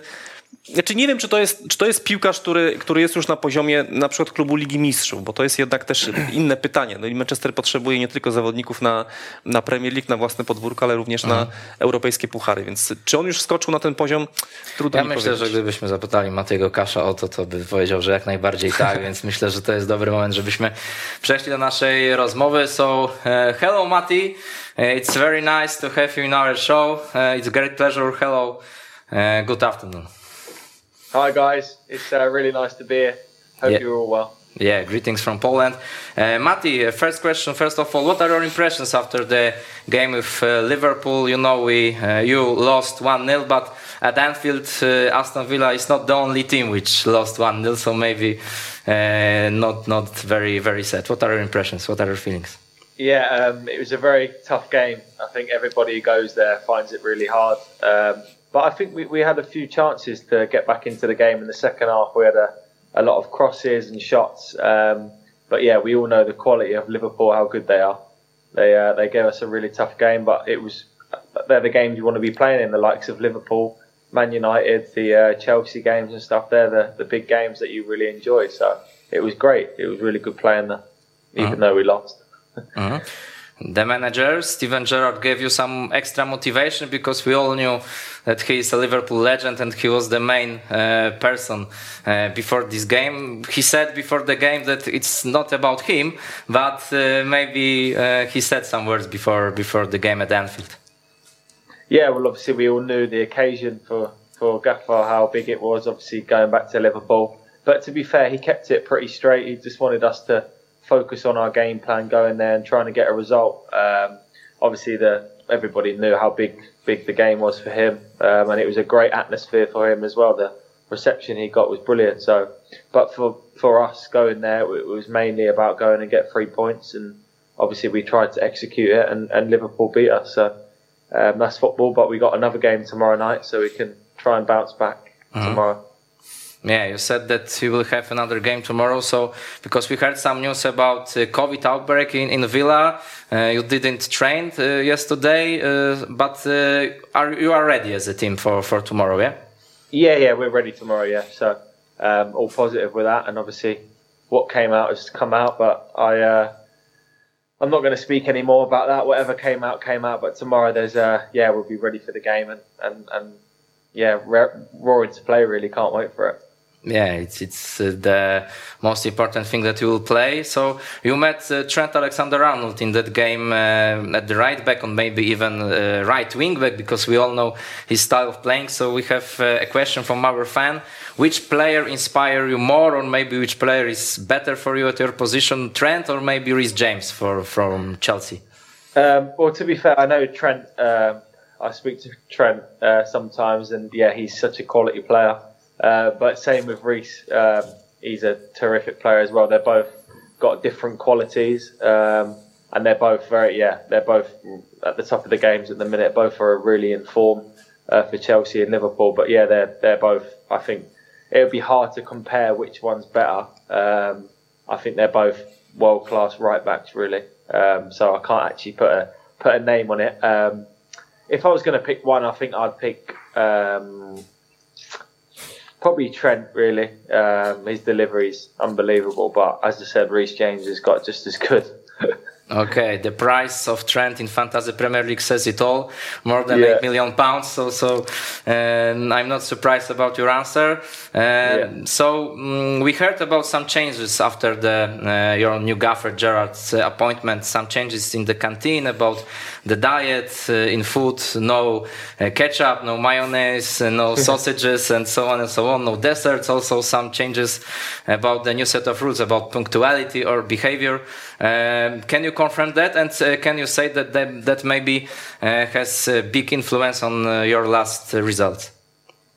znaczy nie wiem, czy to jest, czy to jest piłkarz, który, który jest już na poziomie na przykład klubu Ligi Mistrzów, bo to jest jednak też inne pytanie. No i Manchester potrzebuje nie tylko zawodników na, na Premier League, na własne podwórko, ale również na europejskie puchary. Więc czy on już skoczył na ten poziom? Trudno Ja myślę, powiedzieć. że gdybyśmy zapytali Matego Kasza o to, to by powiedział, że jak najbardziej tak, więc myślę, że to jest dobry moment, żebyśmy przeszli do naszej rozmowy. So, uh, hello Mati, uh, it's very nice to have you in our show. Uh, it's a great pleasure. Hello, uh, good afternoon. Hi guys, it's uh, really nice to be here. Hope yeah. you're all well. Yeah, greetings from Poland. Uh, Mati, uh, first question. First of all, what are your impressions after the game with uh, Liverpool? You know, we uh, you lost one 0 but at Anfield, uh, Aston Villa is not the only team which lost one 0 so maybe uh, not not very very sad. What are your impressions? What are your feelings? Yeah, um, it was a very tough game. I think everybody who goes there finds it really hard. Um, but I think we, we had a few chances to get back into the game in the second half. We had a, a lot of crosses and shots. Um, but yeah, we all know the quality of Liverpool, how good they are. They uh, they gave us a really tough game, but it was they're the games you want to be playing in. The likes of Liverpool, Man United, the uh, Chelsea games and stuff. They're the, the big games that you really enjoy. So it was great. It was really good playing there, even uh-huh. though we lost. uh-huh the manager Steven Gerrard gave you some extra motivation because we all knew that he is a Liverpool legend and he was the main uh, person uh, before this game. He said before the game that it's not about him, but uh, maybe uh, he said some words before before the game at Anfield. Yeah, well, obviously we all knew the occasion for for Gaffer how big it was. Obviously going back to Liverpool, but to be fair, he kept it pretty straight. He just wanted us to focus on our game plan, going there and trying to get a result. Um, obviously, the everybody knew how big big the game was for him, um, and it was a great atmosphere for him as well. The reception he got was brilliant. So, but for for us going there, it was mainly about going and get three points, and obviously we tried to execute it, and, and Liverpool beat us. So um, that's football. But we got another game tomorrow night, so we can try and bounce back mm-hmm. tomorrow. Yeah, you said that you will have another game tomorrow. So, because we heard some news about uh, COVID outbreak in, in Villa, uh, you didn't train uh, yesterday, uh, but uh, are you are ready as a team for, for tomorrow? Yeah. Yeah, yeah, we're ready tomorrow. Yeah, so um, all positive with that, and obviously what came out has come out. But I, uh, I'm not going to speak any more about that. Whatever came out, came out. But tomorrow, there's yeah, we'll be ready for the game, and and, and yeah, roaring to play. Really, can't wait for it yeah, it's it's uh, the most important thing that you will play. So you met uh, Trent Alexander-Arnold in that game uh, at the right back, or maybe even uh, right wing back, because we all know his style of playing. So we have uh, a question from our fan: Which player inspire you more, or maybe which player is better for you at your position, Trent, or maybe Rhys James for from Chelsea? Um, well, to be fair, I know Trent. Um, I speak to Trent uh, sometimes, and yeah, he's such a quality player. Uh, but same with Reese. Um, he's a terrific player as well. They're both got different qualities, um, and they're both very yeah. They're both at the top of the games at the minute. Both are really in form uh, for Chelsea and Liverpool. But yeah, they're they're both. I think it would be hard to compare which one's better. Um, I think they're both world class right backs, really. Um, so I can't actually put a put a name on it. Um, if I was going to pick one, I think I'd pick um, probably Trent. Really, um, his delivery is unbelievable. But as I said, Reece James has got just as good. Okay, the price of Trent in Fantasy Premier League says it all, more than Yeah. eight million pounds. So, so um, I'm not surprised about your answer. Um, So mm, we heard about some changes after the uh, your new gaffer Gerard's uh, appointment. Some changes in the canteen about the diet uh, in food. No uh, ketchup, no mayonnaise, uh, no sausages, and so on and so on. No desserts. Also some changes about the new set of rules about punctuality or behavior. Um, can you confirm that? And uh, can you say that that, that maybe uh, has a big influence on uh, your last uh, results?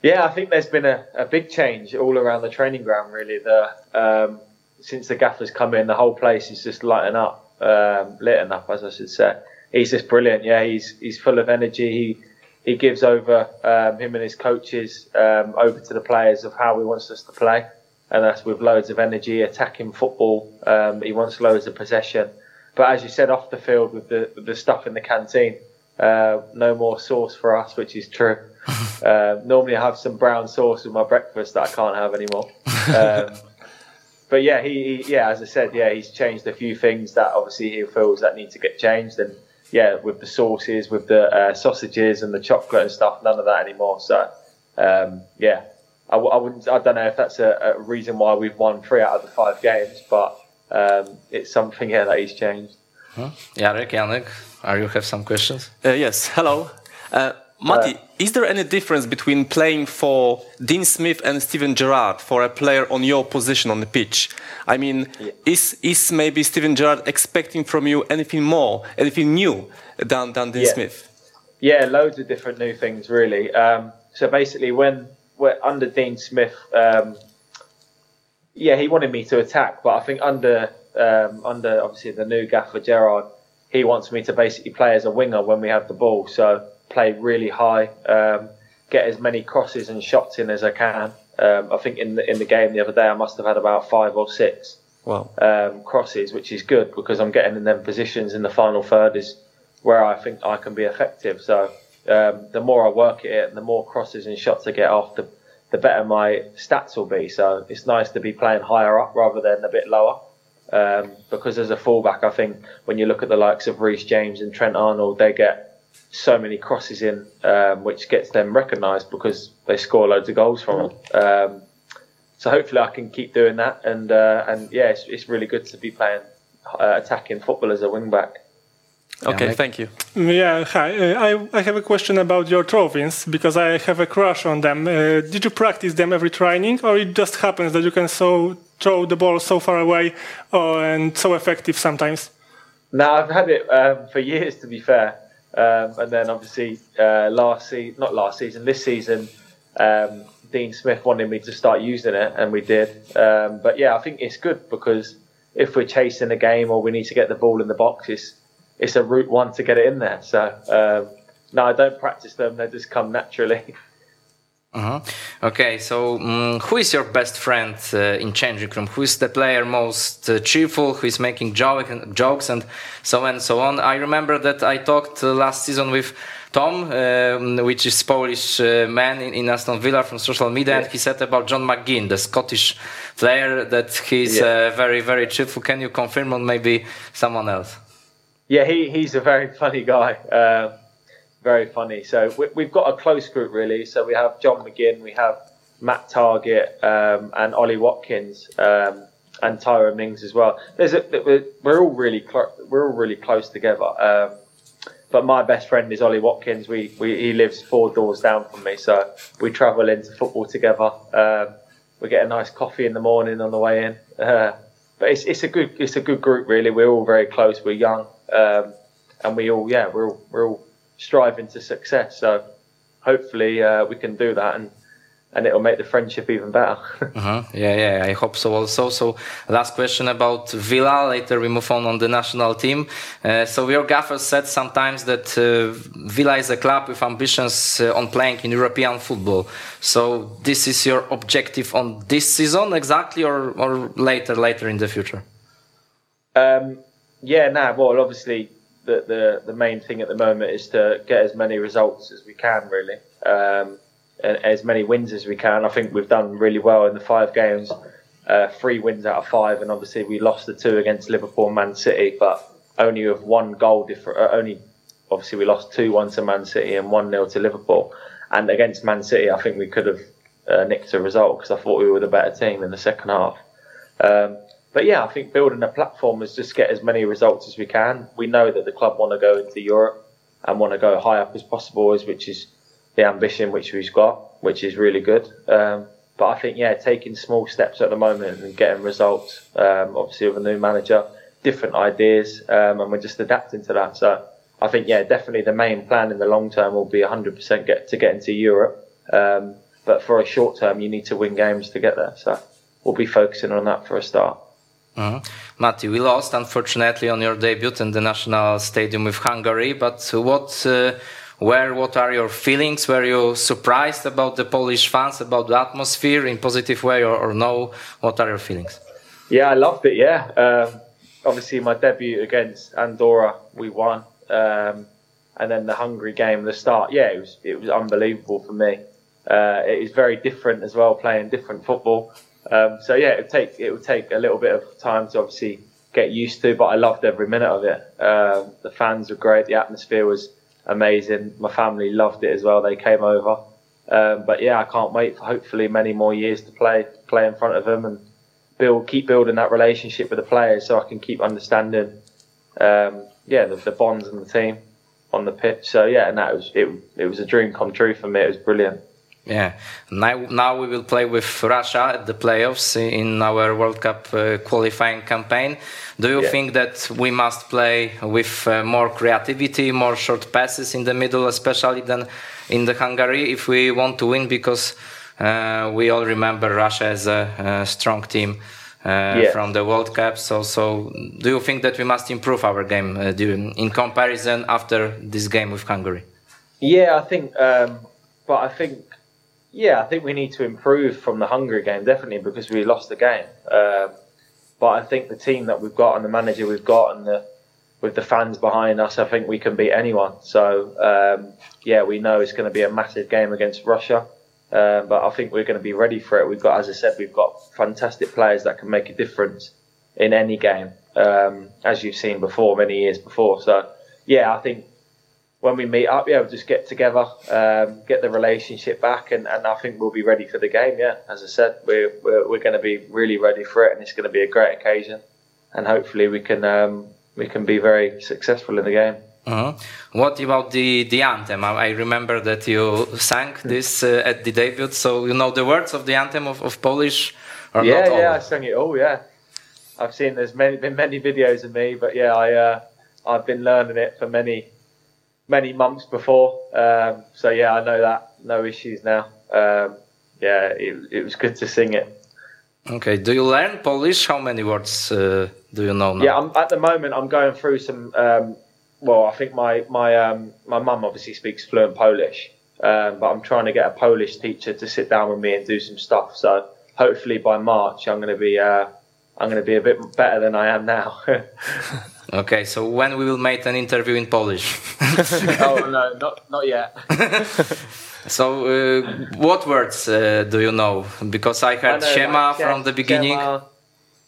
Yeah, I think there's been a, a big change all around the training ground. Really, the um, since the gaffers come in, the whole place is just lighting up, um, lighting up, as I should say. He's just brilliant. Yeah, he's he's full of energy. He he gives over um, him and his coaches um, over to the players of how he wants us to play, and that's with loads of energy, attacking football. Um, he wants loads of possession, but as you said, off the field with the with the stuff in the canteen, uh, no more sauce for us, which is true. uh, normally, I have some brown sauce with my breakfast that I can't have anymore. Um, but yeah, he, he yeah, as I said, yeah, he's changed a few things that obviously he feels that need to get changed, and yeah, with the sauces, with the uh, sausages and the chocolate and stuff, none of that anymore. So um, yeah, I, w- I wouldn't, I don't know if that's a, a reason why we've won three out of the five games, but um, it's something yeah that he's changed. Jarek, Janek, are you have some questions? Uh, yes, hello. Uh, Matti, is there any difference between playing for Dean Smith and Steven Gerrard for a player on your position on the pitch? I mean, is is maybe Steven Gerrard expecting from you anything more, anything new than, than Dean Yeah. Smith? Yeah, loads of different new things, really. Um, so basically, when we're under Dean Smith, um, yeah, he wanted me to attack, but I think under um, under obviously the new gaffer Gerard, he wants me to basically play as a winger when we have the ball. So play really high, um, get as many crosses and shots in as I can. Um, I think in the in the game the other day, I must have had about five or six Wow. um, crosses, which is good because I'm getting in them positions in the final third is where I think I can be effective. So um, the more I work at it and the more crosses and shots I get off, the, the better my stats will be. So it's nice to be playing higher up rather than a bit lower. Um, because as a fullback, I think when you look at the likes of Reece James and Trent Arnold, they get so many crosses in, um, which gets them recognised because they score loads of goals from them. Um, so hopefully I can keep doing that, and uh, and yeah, it's, it's really good to be playing uh, attacking football as a wing back. Okay, Janek? thank you. Yeah, hi. Uh, I, I have a question about your trophies because I have a crush on them. Uh, did you practice them every training, or it just happens that you can so throw the ball so far away uh, and so effective sometimes? No, I've had it um, for years, to be fair. Um, and then obviously uh, last season, not last season, this season, um, Dean Smith wanted me to start using it, and we did. Um, but yeah, I think it's good because if we're chasing a game or we need to get the ball in the box, it's, it's a route one to get it in there. So um, no, I don't practice them; they just come naturally. Uh-huh. Okay, so mm who is your best friend uh, in changing room? Who is the player most uh, cheerful? Who is making joke and, jokes and so on and so on? I remember that I talked uh, last season with Tom, um, which is Polish uh, man in, in Aston Villa from social media, and he said about John McGinn, the Scottish player, that he's Yeah. uh, very very cheerful. Can you confirm on maybe someone else? Yeah, he, he's a very funny guy. Um, very funny. So we, we've got a close group really. So we have John McGinn, we have Matt Target, um, and Ollie Watkins, um, and Tyra Mings as well. There's a, we're, we're all really clo- we're all really close together. Um, but my best friend is Ollie Watkins. We, we he lives four doors down from me, so we travel into football together. Um, we get a nice coffee in the morning on the way in. Uh, but it's, it's a good it's a good group really. We're all very close. We're young, um, and we all yeah we're all, we're all striving to success. So hopefully uh, we can do that and and it'll make the friendship even better. Uh-huh. Yeah, yeah, I hope so also. So, last question about Villa. Later we move on on the national team. Uh, so, your gaffer said sometimes that uh, Villa is a club with ambitions uh, on playing in European football. So, this is your objective on this season exactly, or, or later, later in the future? Um, yeah, nah. Well, obviously, the, the the main thing at the moment is to get as many results as we can, really, um, and as many wins as we can. I think we've done really well in the five games, uh, three wins out of five, and obviously we lost the two against Liverpool and Man City. But only with one goal different. Uh, only obviously we lost two one to Man City and one 0 to Liverpool. And against Man City, I think we could have uh, nicked a result because I thought we were the better team in the second half. Um, but yeah, I think building a platform is just get as many results as we can. We know that the club want to go into Europe and want to go high up as possible, which is the ambition which we've got, which is really good. Um, but I think yeah, taking small steps at the moment and getting results. Um, obviously with a new manager, different ideas, um, and we're just adapting to that. So I think yeah, definitely the main plan in the long term will be 100% get to get into Europe. Um, but for a short term, you need to win games to get there. So we'll be focusing on that for a start. Mm-hmm. Matti, we lost unfortunately on your debut in the national stadium with Hungary. But what, uh, where, what are your feelings? Were you surprised about the Polish fans, about the atmosphere in positive way, or, or no? What are your feelings? Yeah, I loved it. Yeah, um, obviously my debut against Andorra, we won, um, and then the Hungary game, the start. Yeah, it was it was unbelievable for me. Uh, it is very different as well, playing different football. Um, so yeah, it take it would take a little bit of time to obviously get used to, but I loved every minute of it. Uh, the fans were great, the atmosphere was amazing. My family loved it as well; they came over. Um, but yeah, I can't wait for hopefully many more years to play play in front of them and build keep building that relationship with the players, so I can keep understanding, um, yeah, the, the bonds and the team on the pitch. So yeah, and that was it. It was a dream come true for me. It was brilliant. Yeah. Now, now we will play with Russia at the playoffs in our World Cup uh, qualifying campaign. Do you Yeah. think that we must play with uh, more creativity, more short passes in the middle, especially than in the Hungary, if we want to win? Because uh, we all remember Russia as a, a strong team. Uh, Yeah. From the World Cup, so so do you think that we must improve our game uh, during, in comparison after this game with Hungary? Yeah, I think, um, but I think, yeah, I think we need to improve from the Hungary game definitely because we lost the game. Um, but I think the team that we've got and the manager we've got and the with the fans behind us, I think we can beat anyone. So um, yeah, we know it's going to be a massive game against Russia. Um, but I think we're going to be ready for it. We've got, as I said, we've got fantastic players that can make a difference in any game, um, as you've seen before, many years before. So, yeah, I think when we meet up, yeah, we'll just get together, um, get the relationship back, and, and I think we'll be ready for the game. Yeah, as I said, we're we're, we're going to be really ready for it, and it's going to be a great occasion, and hopefully we can um, we can be very successful in the game. Mhm. What about the the anthem? I I remember that you sang this uh, at the debut, so you know the words of the anthem of, of Polish, or yeah, not all? yeah, I sung it all. Yeah, I've seen there's many been many videos of me, but yeah, I uh, I've been learning it for many many months before. Um, so yeah, I know that. No issues now. Um, yeah, it, it was good to sing it. Okay. Do you learn Polish? How many words uh, do you know now? Yeah, I'm, at the moment I'm going through some. Um, well, I think my my um, my mum obviously speaks fluent Polish, um, but I'm trying to get a Polish teacher to sit down with me and do some stuff. So hopefully by March I'm going to be uh, I'm going to be a bit better than I am now. Okay. So when we will make an interview in Polish? oh no, not not yet. so uh, what words uh, do you know? Because I I heard know, Shema like, from the beginning. Siema,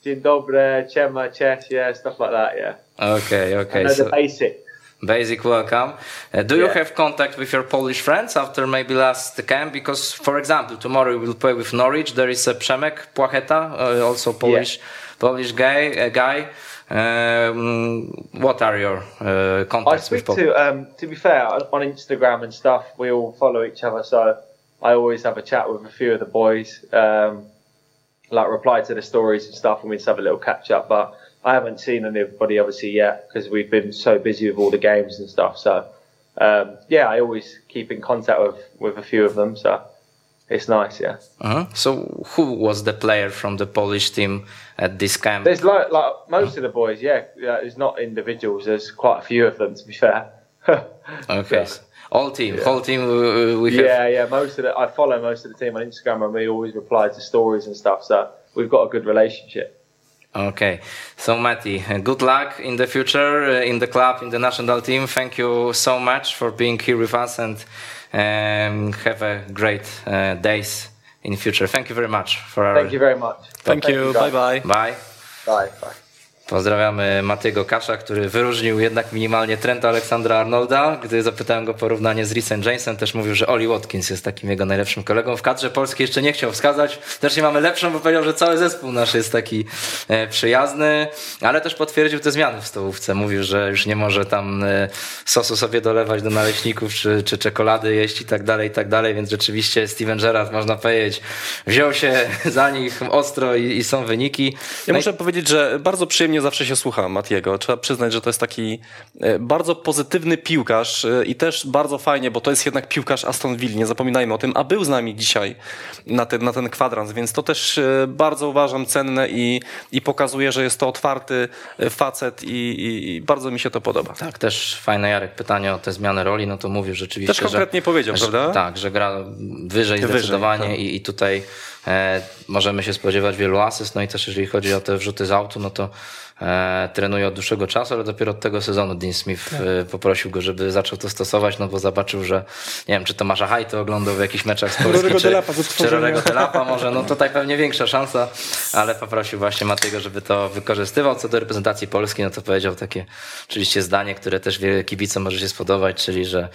Dzień dobry, Chema, cześć, yeah, stuff like that. Yeah, Okay. I Okay. So the basic. basic welcome. Uh, do you have contact with your Polish friends after maybe last camp? Because, for example, tomorrow we will play with Norwich. There is a Przemek Płacheta, uh, also Polish, Polish guy. Uh, guy. Um, what are your uh, I contacts with speak to, um, to be fair, on on Instagram and stuff, we all follow each other, so I always have a chat with a few of the boys, um, like reply to the stories and stuff, and we just have a little catch up. But I haven't seen anybody obviously yet because we've been so busy with all the games and stuff. So um, yeah, I always keep in contact with with a few of them, so it's nice. Yeah. Uh-huh. So, who was the player from the Polish team at this camp? There's like like most of the boys, yeah. yeah it's not individuals. There's quite a few of them, to be fair. Okay, So- all team, whole team. Uh, we have. yeah, yeah. Most of the I follow most of the team on Instagram, and we always reply to stories and stuff. So we've got a good relationship. Okay, so Matti, uh, good luck in the future uh, in the club, in the national team. Thank you so much for being here with us and um, have a great uh, days in future. Thank you very much for our. Thank you very much. Thank you. Bye bye. Bye. Bye. Bye. Pozdrawiamy Matiego Kasza, który wyróżnił jednak minimalnie Trenta Aleksandra Arnolda. Gdy zapytałem go o porównanie z Rhysem Jamesem, też mówił, że Oli Watkins jest takim jego najlepszym kolegą. W kadrze polskiej jeszcze nie chciał wskazać. Też nie mamy lepszą, bo powiedział, że cały zespół nasz jest taki e, przyjazny, ale też potwierdził te zmiany w stołówce. Mówił, że już nie może tam e, sosu sobie dolewać do naleśników, czy, czy czekolady jeść i tak dalej, i tak dalej, więc rzeczywiście Steven Gerrard, można powiedzieć, wziął się za nich ostro i, i są wyniki. Ja No i- muszę powiedzieć, że bardzo przyjemnie zawsze się słucha Matiego. Trzeba przyznać, że to jest taki e, bardzo pozytywny piłkarz e, i też bardzo fajnie, bo to jest jednak piłkarz Aston Villa, nie zapominajmy o tym, a był z nami dzisiaj na ten, na ten kwadrans, więc to też e, bardzo uważam cenne i, i pokazuje, że jest to otwarty facet i, i, i bardzo mi się to podoba. Tak, też fajne Jarek pytanie o te zmiany roli, no to mówił rzeczywiście, Też konkretnie że, powiedział, że, prawda? Tak, że gra wyżej Wyżej, zdecydowanie tak. i, i tutaj e, możemy się spodziewać wielu asyst, no i też jeżeli chodzi o te wrzuty z autu, no to e, trenuje od dłuższego czasu, ale dopiero od tego sezonu Dean Smith e, poprosił go, żeby zaczął to stosować, no bo zobaczył, że nie wiem, czy Tomasza Hajto oglądał w jakichś meczach z Polski, czy. Rorego Delapa może, no tutaj pewnie większa szansa, ale poprosił właśnie Matego, żeby to wykorzystywał. Co do reprezentacji Polski, no to powiedział takie oczywiście zdanie, które też wiele kibicom może się spodobać, czyli że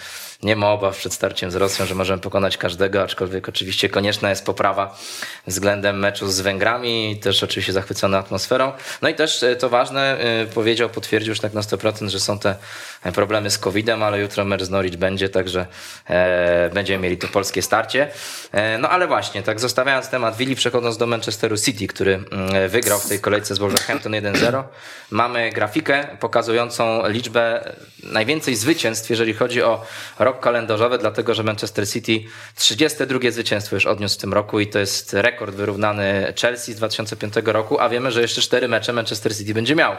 nie ma obaw przed starciem z Rosją, że możemy pokonać każdego, aczkolwiek oczywiście konieczna jest poprawa względem meczu z Węgrami, też oczywiście zachwycony atmosferą. No i też e, to ważne, e, powiedział, potwierdził już tak na 100%, że są te e, problemy z COVID-em, ale jutro mecz z Norwich będzie, także e, będziemy mieli to polskie starcie. E, no ale właśnie, tak zostawiając temat Willi, przechodząc do Manchesteru City, który mm, wygrał w tej kolejce z Wolverhampton 1-0, mamy grafikę pokazującą liczbę najwięcej zwycięstw, jeżeli chodzi o rok kalendarzowy, dlatego że Manchester City 32 zwycięstwo już odniósł w tym roku i to jest rekord wyrównany Chelsea z 2005 roku, a wiemy, że jeszcze cztery mecze Manchester City będzie miał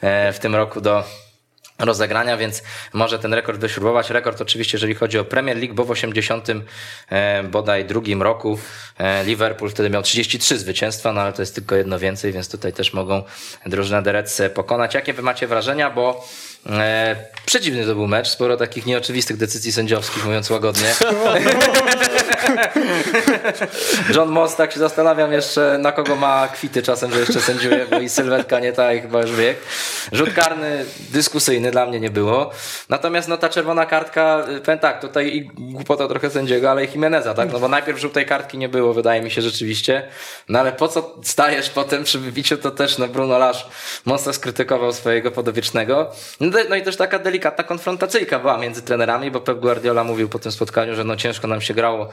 e, w tym roku do rozegrania, więc może ten rekord wyśrubować. Rekord oczywiście, jeżeli chodzi o Premier League, bo w 80 e, bodaj drugim roku e, Liverpool wtedy miał 33 zwycięstwa, no ale to jest tylko jedno więcej, więc tutaj też mogą drużynę Reds pokonać. Jakie wy macie wrażenia, bo e, przeciwny to był mecz, sporo takich nieoczywistych decyzji sędziowskich, mówiąc łagodnie. John Moss, tak się zastanawiam jeszcze, na kogo ma kwity czasem, że jeszcze sędziuje, bo i sylwetka nie ta, i chyba już wiek. Rzut karny dyskusyjny dla mnie nie było. Natomiast no ta czerwona kartka, y, powiem tak, tutaj i głupota trochę sędziego, ale i Jimeneza, tak? No bo najpierw żółtej kartki nie było, wydaje mi się rzeczywiście. No ale po co stajesz potem przy wybiciu, to też no Bruno Lasz mocno skrytykował swojego podobiecznego. No, no i też taka delikatna konfrontacyjka była między trenerami, bo Pep Guardiola mówił po tym spotkaniu, że no ciężko nam się grało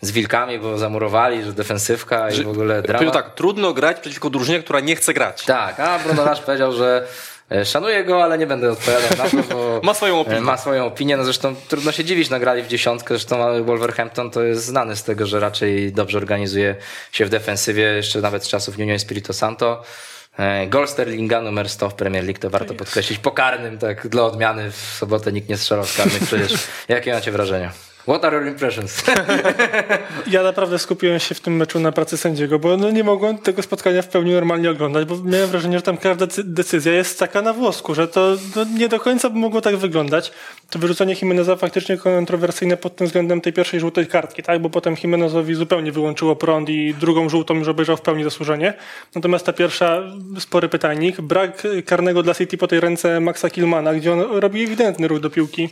z Wilkami, bo zamurowali, że defensywka i w ogóle drama. Tak, trudno grać przeciwko drużynie, która nie chce grać. Tak, a Bruno Lage powiedział, że e, szanuję go, ale nie będę odpowiadał na to, bo Ma swoją opinię. e, Ma swoją opinię, no zresztą trudno się dziwić, nagrali w dziesiątkę, zresztą Wolverhampton to jest znany z tego, że raczej dobrze organizuje się w defensywie, jeszcze nawet z czasów Nuno Espirito Santo. E, Gol Sterlinga numer 100 w Premier League, to warto podkreślić, po karnym, tak dla odmiany w sobotę nikt nie strzelał z karnych przecież. Jakie macie wrażenia? What are your impressions? Ja naprawdę skupiłem się w tym meczu na pracy sędziego, bo no nie mogłem tego spotkania w pełni normalnie oglądać, bo miałem wrażenie, że tam każda decy- decyzja jest taka na włosku, że to no, nie do końca by mogło tak wyglądać. To wyrzucenie Jimeneza faktycznie kontrowersyjne pod tym względem tej pierwszej żółtej kartki, tak? bo potem Jimenezowi zupełnie wyłączyło prąd i drugą żółtą już obejrzał w pełni zasłużenie. Natomiast ta pierwsza, spory pytajnik, brak karnego dla City po tej ręce Maxa Kilmana, gdzie on robi ewidentny ruch do piłki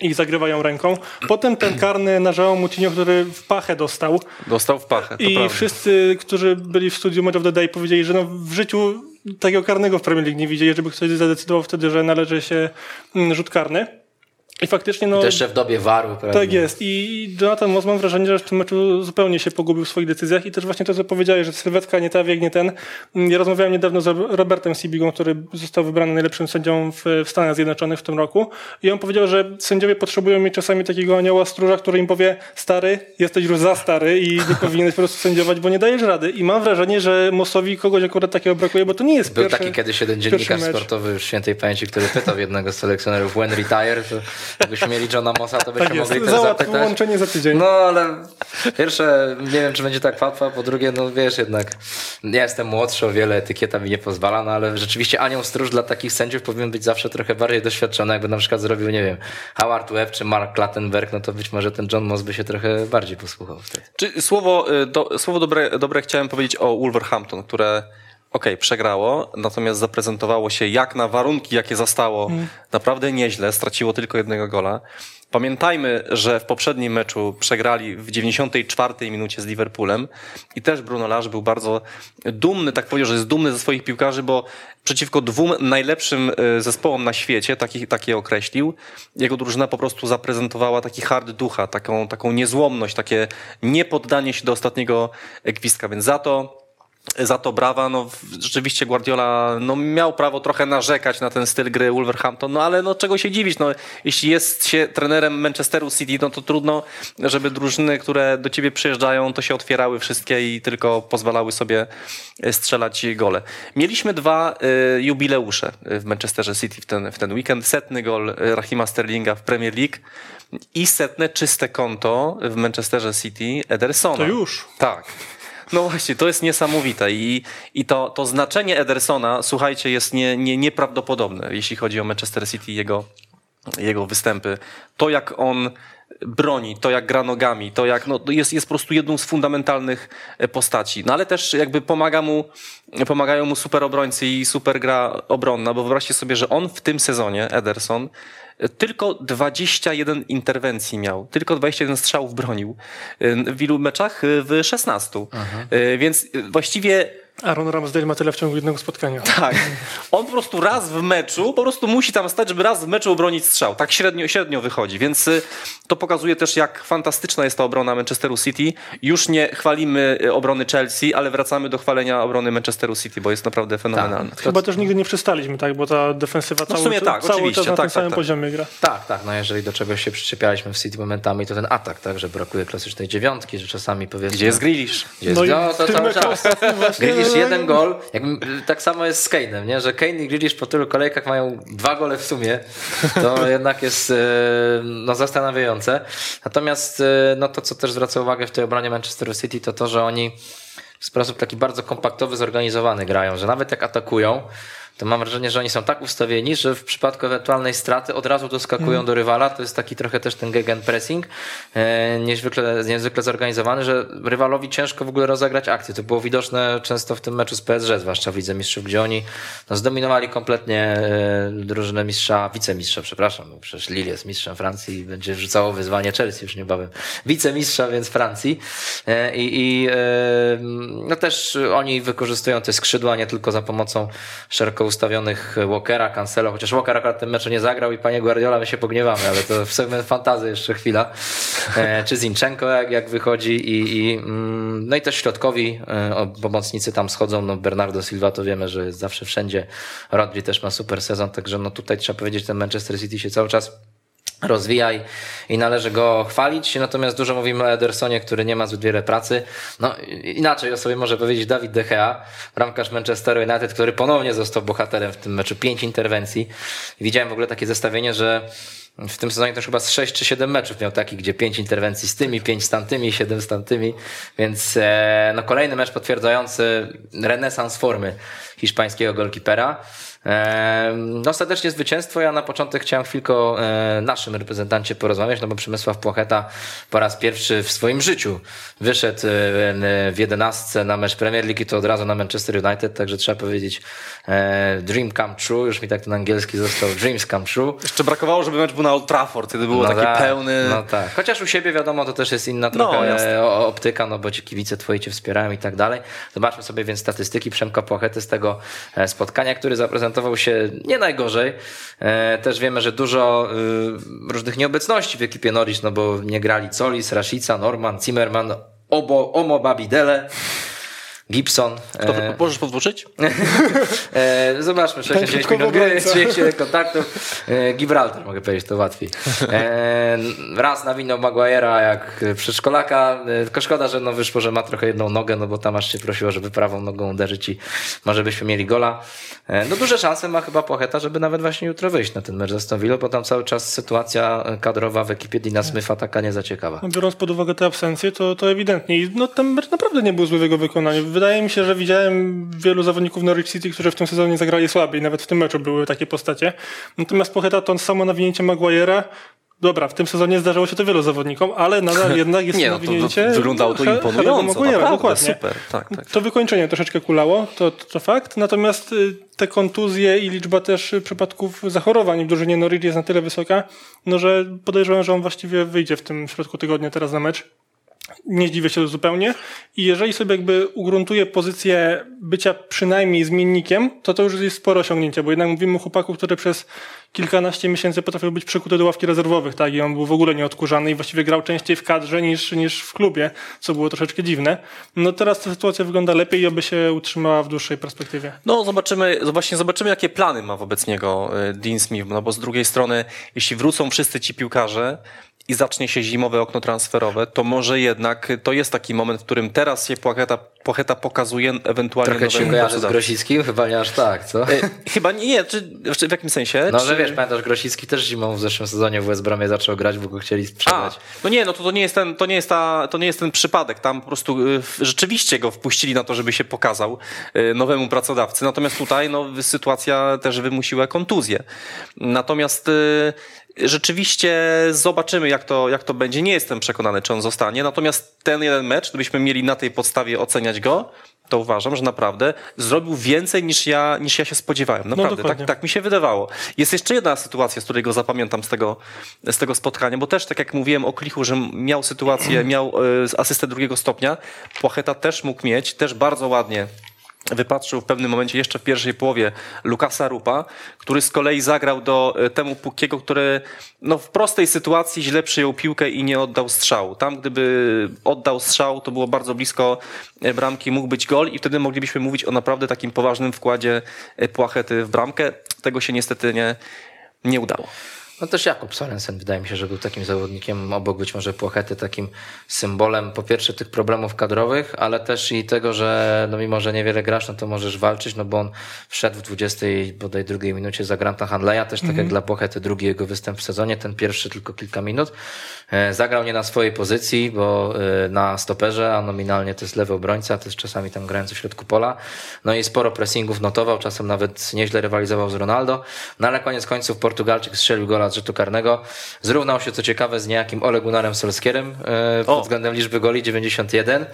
i zagrywają ręką. Potem ten karny na João Moutinho, który w pachę dostał. Dostał w pachę, I prawda. wszyscy, którzy byli w studiu Match of the Day powiedzieli, że no w życiu takiego karnego w Premier League nie widzieli, żeby ktoś zadecydował wtedy, że należy się mm, rzut karny. I faktycznie no... To jeszcze w dobie waru. prawda? Tak jest. I Jonathan Moss mam wrażenie, że w tym meczu zupełnie się pogubił w swoich decyzjach i też właśnie to, co powiedziałeś, że sylwetka nie ta, wiek nie ten. Ja rozmawiałem niedawno z Robertem Sibigą, który został wybrany najlepszym sędzią w, w Stanach Zjednoczonych w tym roku i on powiedział, że sędziowie potrzebują mieć czasami takiego anioła stróża, który im powie stary, jesteś już za stary i nie powinieneś po prostu sędziować, bo nie dajesz rady. I mam wrażenie, że Mossowi kogoś akurat takiego brakuje, bo to nie jest Był pierwszy, taki kiedyś jeden dziennikarz sportowy już świętej pamięci, który pytał jednego z selekcjonerów when retire, to jakbyśmy mieli Johna Mossa, to byśmy Tak jest, mogli też zapytać. łączenie za tydzień. No ale pierwsze, nie wiem czy będzie tak łatwo, a po drugie, no wiesz jednak, ja jestem młodszy, o wiele etykieta mi nie pozwala, no ale rzeczywiście anioł stróż dla takich sędziów powinien być zawsze trochę bardziej doświadczony, jakby na przykład zrobił, nie wiem, Howard Webb czy Mark Clattenberg, no to być może ten John Moss by się trochę bardziej posłuchał wtedy. Czy słowo, y, do, słowo dobre, dobre chciałem powiedzieć o Wolverhampton, które okej, przegrało, natomiast zaprezentowało się jak na warunki, jakie zastało, naprawdę nieźle, straciło tylko jednego gola. Pamiętajmy, że w poprzednim meczu przegrali w 94 minucie z Liverpoolem i też Bruno Lage był bardzo dumny, tak powiedział, że jest dumny ze swoich piłkarzy, bo przeciwko dwóm najlepszym e, zespołom na świecie, taki, takie określił, jego drużyna po prostu zaprezentowała taki hard ducha, taką, taką niezłomność, takie niepoddanie się do ostatniego gwizdka, więc za to za to brawa. No, rzeczywiście Guardiola no, miał prawo trochę narzekać na ten styl gry Wolverhampton, no ale no, czego się dziwić? No, jeśli jest się trenerem Manchesteru City, no to trudno, żeby drużyny, które do ciebie przyjeżdżają, to się otwierały wszystkie i tylko pozwalały sobie e, strzelać gole. Mieliśmy dwa y, jubileusze w Manchesterze City w ten, w ten weekend. Setny gol e, Rahima Sterlinga w Premier League i setne czyste konto w Manchesterze City Edersona. To już. Tak. No właśnie, to jest niesamowite i, i to, to znaczenie Edersona, słuchajcie, jest nie, nie, nieprawdopodobne, jeśli chodzi o Manchester City i jego, jego występy. To jak on broni, to jak gra nogami, to jak, no, jest, jest po prostu jedną z fundamentalnych e, postaci. No ale też jakby pomaga mu, pomagają mu super obrońcy i super gra obronna, bo wyobraźcie sobie, że on w tym sezonie, Ederson, tylko 21 interwencji miał, tylko 21 strzałów bronił. E, W ilu meczach? E, W 16. E, Więc e, właściwie Aaron Ramsdale ma tyle w ciągu jednego spotkania. tak. On po prostu raz w meczu, po prostu musi tam stać, żeby raz w meczu obronić strzał. Tak średnio, średnio wychodzi, więc y, to pokazuje też, jak fantastyczna jest ta obrona Manchesteru City. Już nie chwalimy y, obrony Chelsea, ale wracamy do chwalenia obrony Manchesteru City, bo jest naprawdę fenomenalna. Chyba też nigdy nie przestaliśmy, tak? Bo ta defensywa No w cały, sumie tak, cały oczywiście, czas na tak, tym tak, samym tak. poziomie gra. Tak, tak, no jeżeli do czegoś się przyczepialiśmy w City momentami, to ten atak, tak, że brakuje klasycznej dziewiątki, że czasami powiedzmy... Gdzie jest Grealish? Gdzie jest, No no, to cały czas. ostatnim właśnie, Grealish jeden gol, jakbym, tak samo jest z Kane'em, nie? że Kane i Grealish po tylu kolejkach mają dwa gole w sumie, to jednak jest e, no, zastanawiające. Natomiast e, no, to, co też zwraca uwagę w tej obronie Manchester City, to to, że oni w sposób taki bardzo kompaktowy, zorganizowany grają, że nawet jak atakują, to mam wrażenie, że oni są tak ustawieni, że w przypadku ewentualnej straty od razu doskakują Mhm. do rywala. To jest taki trochę też ten gegenpressing, e, niezwykle, niezwykle zorganizowany, że rywalowi ciężko w ogóle rozegrać akcję. To było widoczne często w tym meczu z PSG, zwłaszcza w Lidze Mistrzów, gdzie oni no, zdominowali kompletnie e, drużynę mistrza, wicemistrza, przepraszam, bo przecież Lille jest mistrzem Francji i będzie rzucało wyzwanie Chelsea już niebawem. Wicemistrza więc Francji E, i, i no też oni wykorzystują te skrzydła nie tylko za pomocą szeroko ustawionych Walkera, Cancelo, chociaż Walker akurat tym meczu nie zagrał i panie Guardiola my się pogniewamy, ale to w segment fantazy jeszcze chwila. E, Czy Zinchenko jak, jak wychodzi i, i, mm, no i też środkowi e, pomocnicy tam schodzą, no Bernardo Silva to wiemy, że jest zawsze wszędzie. Rodri też ma super sezon, także no tutaj trzeba powiedzieć, ten Manchester City się cały czas rozwija i, należy go chwalić. Natomiast dużo mówimy o Edersonie, który nie ma zbyt wiele pracy. No inaczej o sobie może powiedzieć Dawid De Gea, bramkarz Manchesteru United, który ponownie został bohaterem w tym meczu. Pięć interwencji. Widziałem w ogóle takie zestawienie, że w tym sezonie też chyba z 6 czy 7 meczów miał taki, gdzie 5 interwencji z tymi, 5 z tamtymi, 7 z tamtymi, więc e, no kolejny mecz potwierdzający renesans formy hiszpańskiego golkipera. No ostatecznie zwycięstwo. Ja na początek chciałem chwilkę o e, naszym reprezentancie porozmawiać, no bo Przemysław Płocheta po raz pierwszy w swoim życiu wyszedł e, w jedenastce na mecz Premier League i to od razu na Manchester United, także trzeba powiedzieć e, dream come true, już mi tak ten angielski został, dreams come true. Jeszcze brakowało, żeby mecz był na Old Trafford, wtedy było taki tak, pełny... No tak. Chociaż u siebie wiadomo, to też jest inna No, trochę jasne. o- optyka, no bo ci kibice twoi cię wspierają i tak dalej. Zobaczmy sobie więc statystyki Przemka Płochety z tego spotkania, który zaprezentował się nie najgorzej. E, Też wiemy, że dużo y, różnych nieobecności w ekipie Norwich, no bo nie grali Colis, Rashica, Norman, Zimmerman, Obo, Omo Babidele. Gibson. To, e, możesz podwrócić? E, zobaczmy, 69 środkowy minut gry, obrońca. 37 kontaktów. E, Gibraltar, mogę powiedzieć, to łatwiej. E, raz nawinął Maguire'a jak przedszkolaka, tylko szkoda, że no wyszło, że ma trochę jedną nogę, no bo tam aż się prosiło, żeby prawą nogą uderzyć i może byśmy mieli gola. No duże szanse ma chyba Pocheta, żeby nawet właśnie jutro wyjść na ten mecz z Aston Villa, bo tam cały czas sytuacja kadrowa w ekipie Dina Smitha taka nie zaciekawa. No, biorąc pod uwagę te absencje, to, to ewidentnie. I no, ten mecz naprawdę nie był zły w jego wykonaniu. Wydaje mi się, że widziałem wielu zawodników Norwich City, którzy w tym sezonie zagrali słabiej. Nawet w tym meczu były takie postacie. Natomiast Pocheta to samo nawinięcie Maguire'a dobra, w tym sezonie zdarzało się to wielu zawodnikom, ale nadal jednak jest Nie, no to nawinięcie wy- wyglądało to imponująco, Maguire'a, dokładnie. super, tak, tak. To wykończenie troszeczkę kulało, to, to, to fakt, natomiast y, te kontuzje i liczba też y, przypadków zachorowań w drużynie Norwich jest na tyle wysoka, no że podejrzewam, że on właściwie wyjdzie w tym środku tygodnia teraz na mecz. Nie zdziwię się zupełnie. I jeżeli sobie jakby ugruntuje pozycję bycia przynajmniej zmiennikiem, to to już jest spore osiągnięcie, bo jednak mówimy o chłopaku, który przez kilkanaście miesięcy potrafił być przykuty do ławki rezerwowych, tak? I on był w ogóle nieodkurzany i właściwie grał częściej w kadrze niż, niż w klubie, co było troszeczkę dziwne. No teraz ta sytuacja wygląda lepiej i oby się utrzymała w dłuższej perspektywie. No zobaczymy, właśnie zobaczymy jakie plany ma wobec niego y, Dean Smith, no bo z drugiej strony, jeśli wrócą wszyscy ci piłkarze i zacznie się zimowe okno transferowe, to może jednak to jest taki moment, w którym teraz się Płacheta, Płacheta pokazuje ewentualnie Trochę ci kojarzy z. Grosickim? Chyba nie aż tak, co? Y, Chyba nie, czy, czy w jakim sensie? No, czy... że wiesz, pamiętasz, Grosicki też zimą w zeszłym sezonie w West Bramie zaczął grać, bo go chcieli A, sprzedać. no nie, no to, to, nie jest ten, to, nie jest ta, to nie jest ten przypadek. Tam po prostu y, rzeczywiście go wpuścili na to, żeby się pokazał y, nowemu pracodawcy. Natomiast tutaj no, sytuacja też wymusiła kontuzję. Natomiast y, rzeczywiście zobaczymy, jak to, jak to będzie. Nie jestem przekonany, czy on zostanie. Natomiast ten jeden mecz, gdybyśmy mieli na tej podstawie oceniać go, to uważam, że naprawdę zrobił więcej niż ja, niż ja się spodziewałem. Naprawdę, tak, dokładnie. tak mi się wydawało. Jest jeszcze jedna sytuacja, z której go zapamiętam z tego, z tego spotkania, bo też tak jak mówiłem o Klichu, że miał sytuację, miał e, asystę drugiego stopnia, Płacheta też mógł mieć, też bardzo ładnie wypatrzył w pewnym momencie jeszcze w pierwszej połowie Lukasa Rupa, który z kolei zagrał do e, temu Pukiego, który no, w prostej sytuacji źle przyjął piłkę i nie oddał strzału. Tam gdyby oddał strzał, to było bardzo blisko e, bramki, mógł być gol i wtedy moglibyśmy mówić o naprawdę takim poważnym wkładzie e, Płachety w bramkę. Tego się niestety nie, nie udało. No też Jakub Sorensen wydaje mi się, że był takim zawodnikiem obok być może Płochety, takim symbolem po pierwsze tych problemów kadrowych, ale też i tego, że no mimo, że niewiele grasz, no to możesz walczyć, no bo on wszedł w 20 bodaj drugiej minucie za Granta Handleya, też tak jak dla Płochety drugi jego występ w sezonie, ten pierwszy tylko kilka minut. E, Zagrał nie na swojej pozycji, bo e, na stoperze, a nominalnie to jest lewy obrońca, to jest czasami tam grający w środku pola. No i sporo pressingów notował, czasem nawet nieźle rywalizował z Ronaldo. No ale koniec końców Portugalczyk strzelił gola z rzutu karnego. Zrównał się co ciekawe z niejakim Ole Gunnarem Solskierem e, pod O. względem liczby goli 91.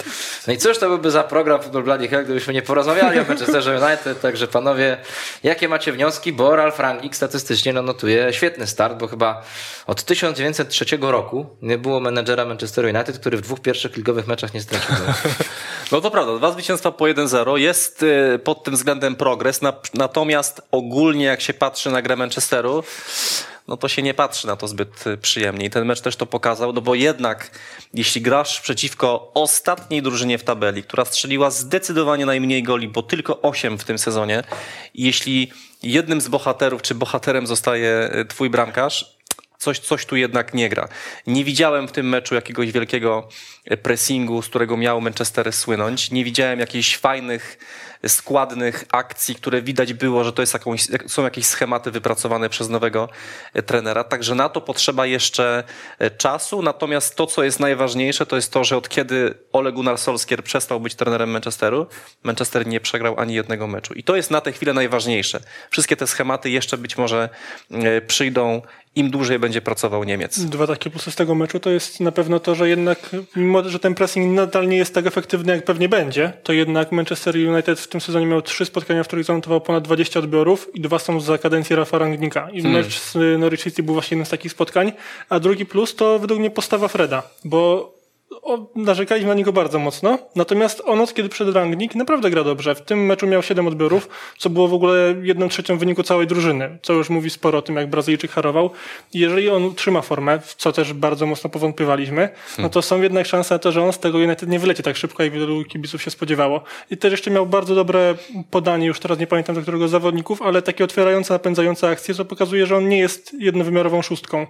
No i cóż to byłby za program Football Bloody Hell, gdybyśmy nie porozmawiali o Manchesterze United. Także panowie, jakie macie wnioski? Bo Ralf Rangnick statystycznie no, notuje świetny start, bo chyba od 1903 roku nie było menedżera Manchesteru United, który w dwóch pierwszych ligowych meczach nie stracił. No to prawda, dwa zwycięstwa po 1-0 jest y, pod tym względem progres, na, natomiast ogólnie jak się patrzy na grę Manchesteru, no to się nie patrzy na to zbyt y, przyjemnie. I ten mecz też to pokazał, no bo jednak jeśli grasz przeciwko ostatniej drużynie w tabeli, która strzeliła zdecydowanie najmniej goli, bo tylko 8 w tym sezonie, i jeśli jednym z bohaterów czy bohaterem zostaje y, twój bramkarz, coś, coś tu jednak nie gra. Nie widziałem w tym meczu jakiegoś wielkiego pressingu, z którego miał Manchester słynąć. Nie widziałem jakichś fajnych, składnych akcji, które widać było, że to jest jakąś, są jakieś schematy wypracowane przez nowego e, trenera. Także na to potrzeba jeszcze e, czasu. Natomiast to, co jest najważniejsze, to jest to, że od kiedy Ole Gunnar Solskjaer przestał być trenerem Manchesteru, Manchester nie przegrał ani jednego meczu. I to jest na tę chwilę najważniejsze. Wszystkie te schematy jeszcze być może e, przyjdą im dłużej będzie pracował Niemiec. Dwa takie plusy z tego meczu to jest na pewno to, że jednak, mimo że ten pressing nadal nie jest tak efektywny, jak pewnie będzie, to jednak Manchester United w tym sezonie miał trzy spotkania, w których zanotował ponad 20 odbiorów i dwa są za kadencji Rafa Rangnicka. I mecz z Norwich City był właśnie jednym z takich spotkań. A drugi plus to według mnie postawa Freda, bo o, narzekaliśmy na niego bardzo mocno, natomiast on od kiedy przed Rangnick naprawdę gra dobrze. W tym meczu miał 7 odbiorów, co było w ogóle jedną trzecią wyniku całej drużyny, co już mówi sporo o tym, jak Brazylijczyk harował. Jeżeli on trzyma formę, w co też bardzo mocno powątpiewaliśmy, no to są jednak szanse na to, że on z tego United nie wyleci tak szybko, jak wielu kibiców się spodziewało. I też jeszcze miał bardzo dobre podanie, już teraz nie pamiętam do którego z zawodników, ale takie otwierające, napędzające akcje, co pokazuje, że on nie jest jednowymiarową szóstką.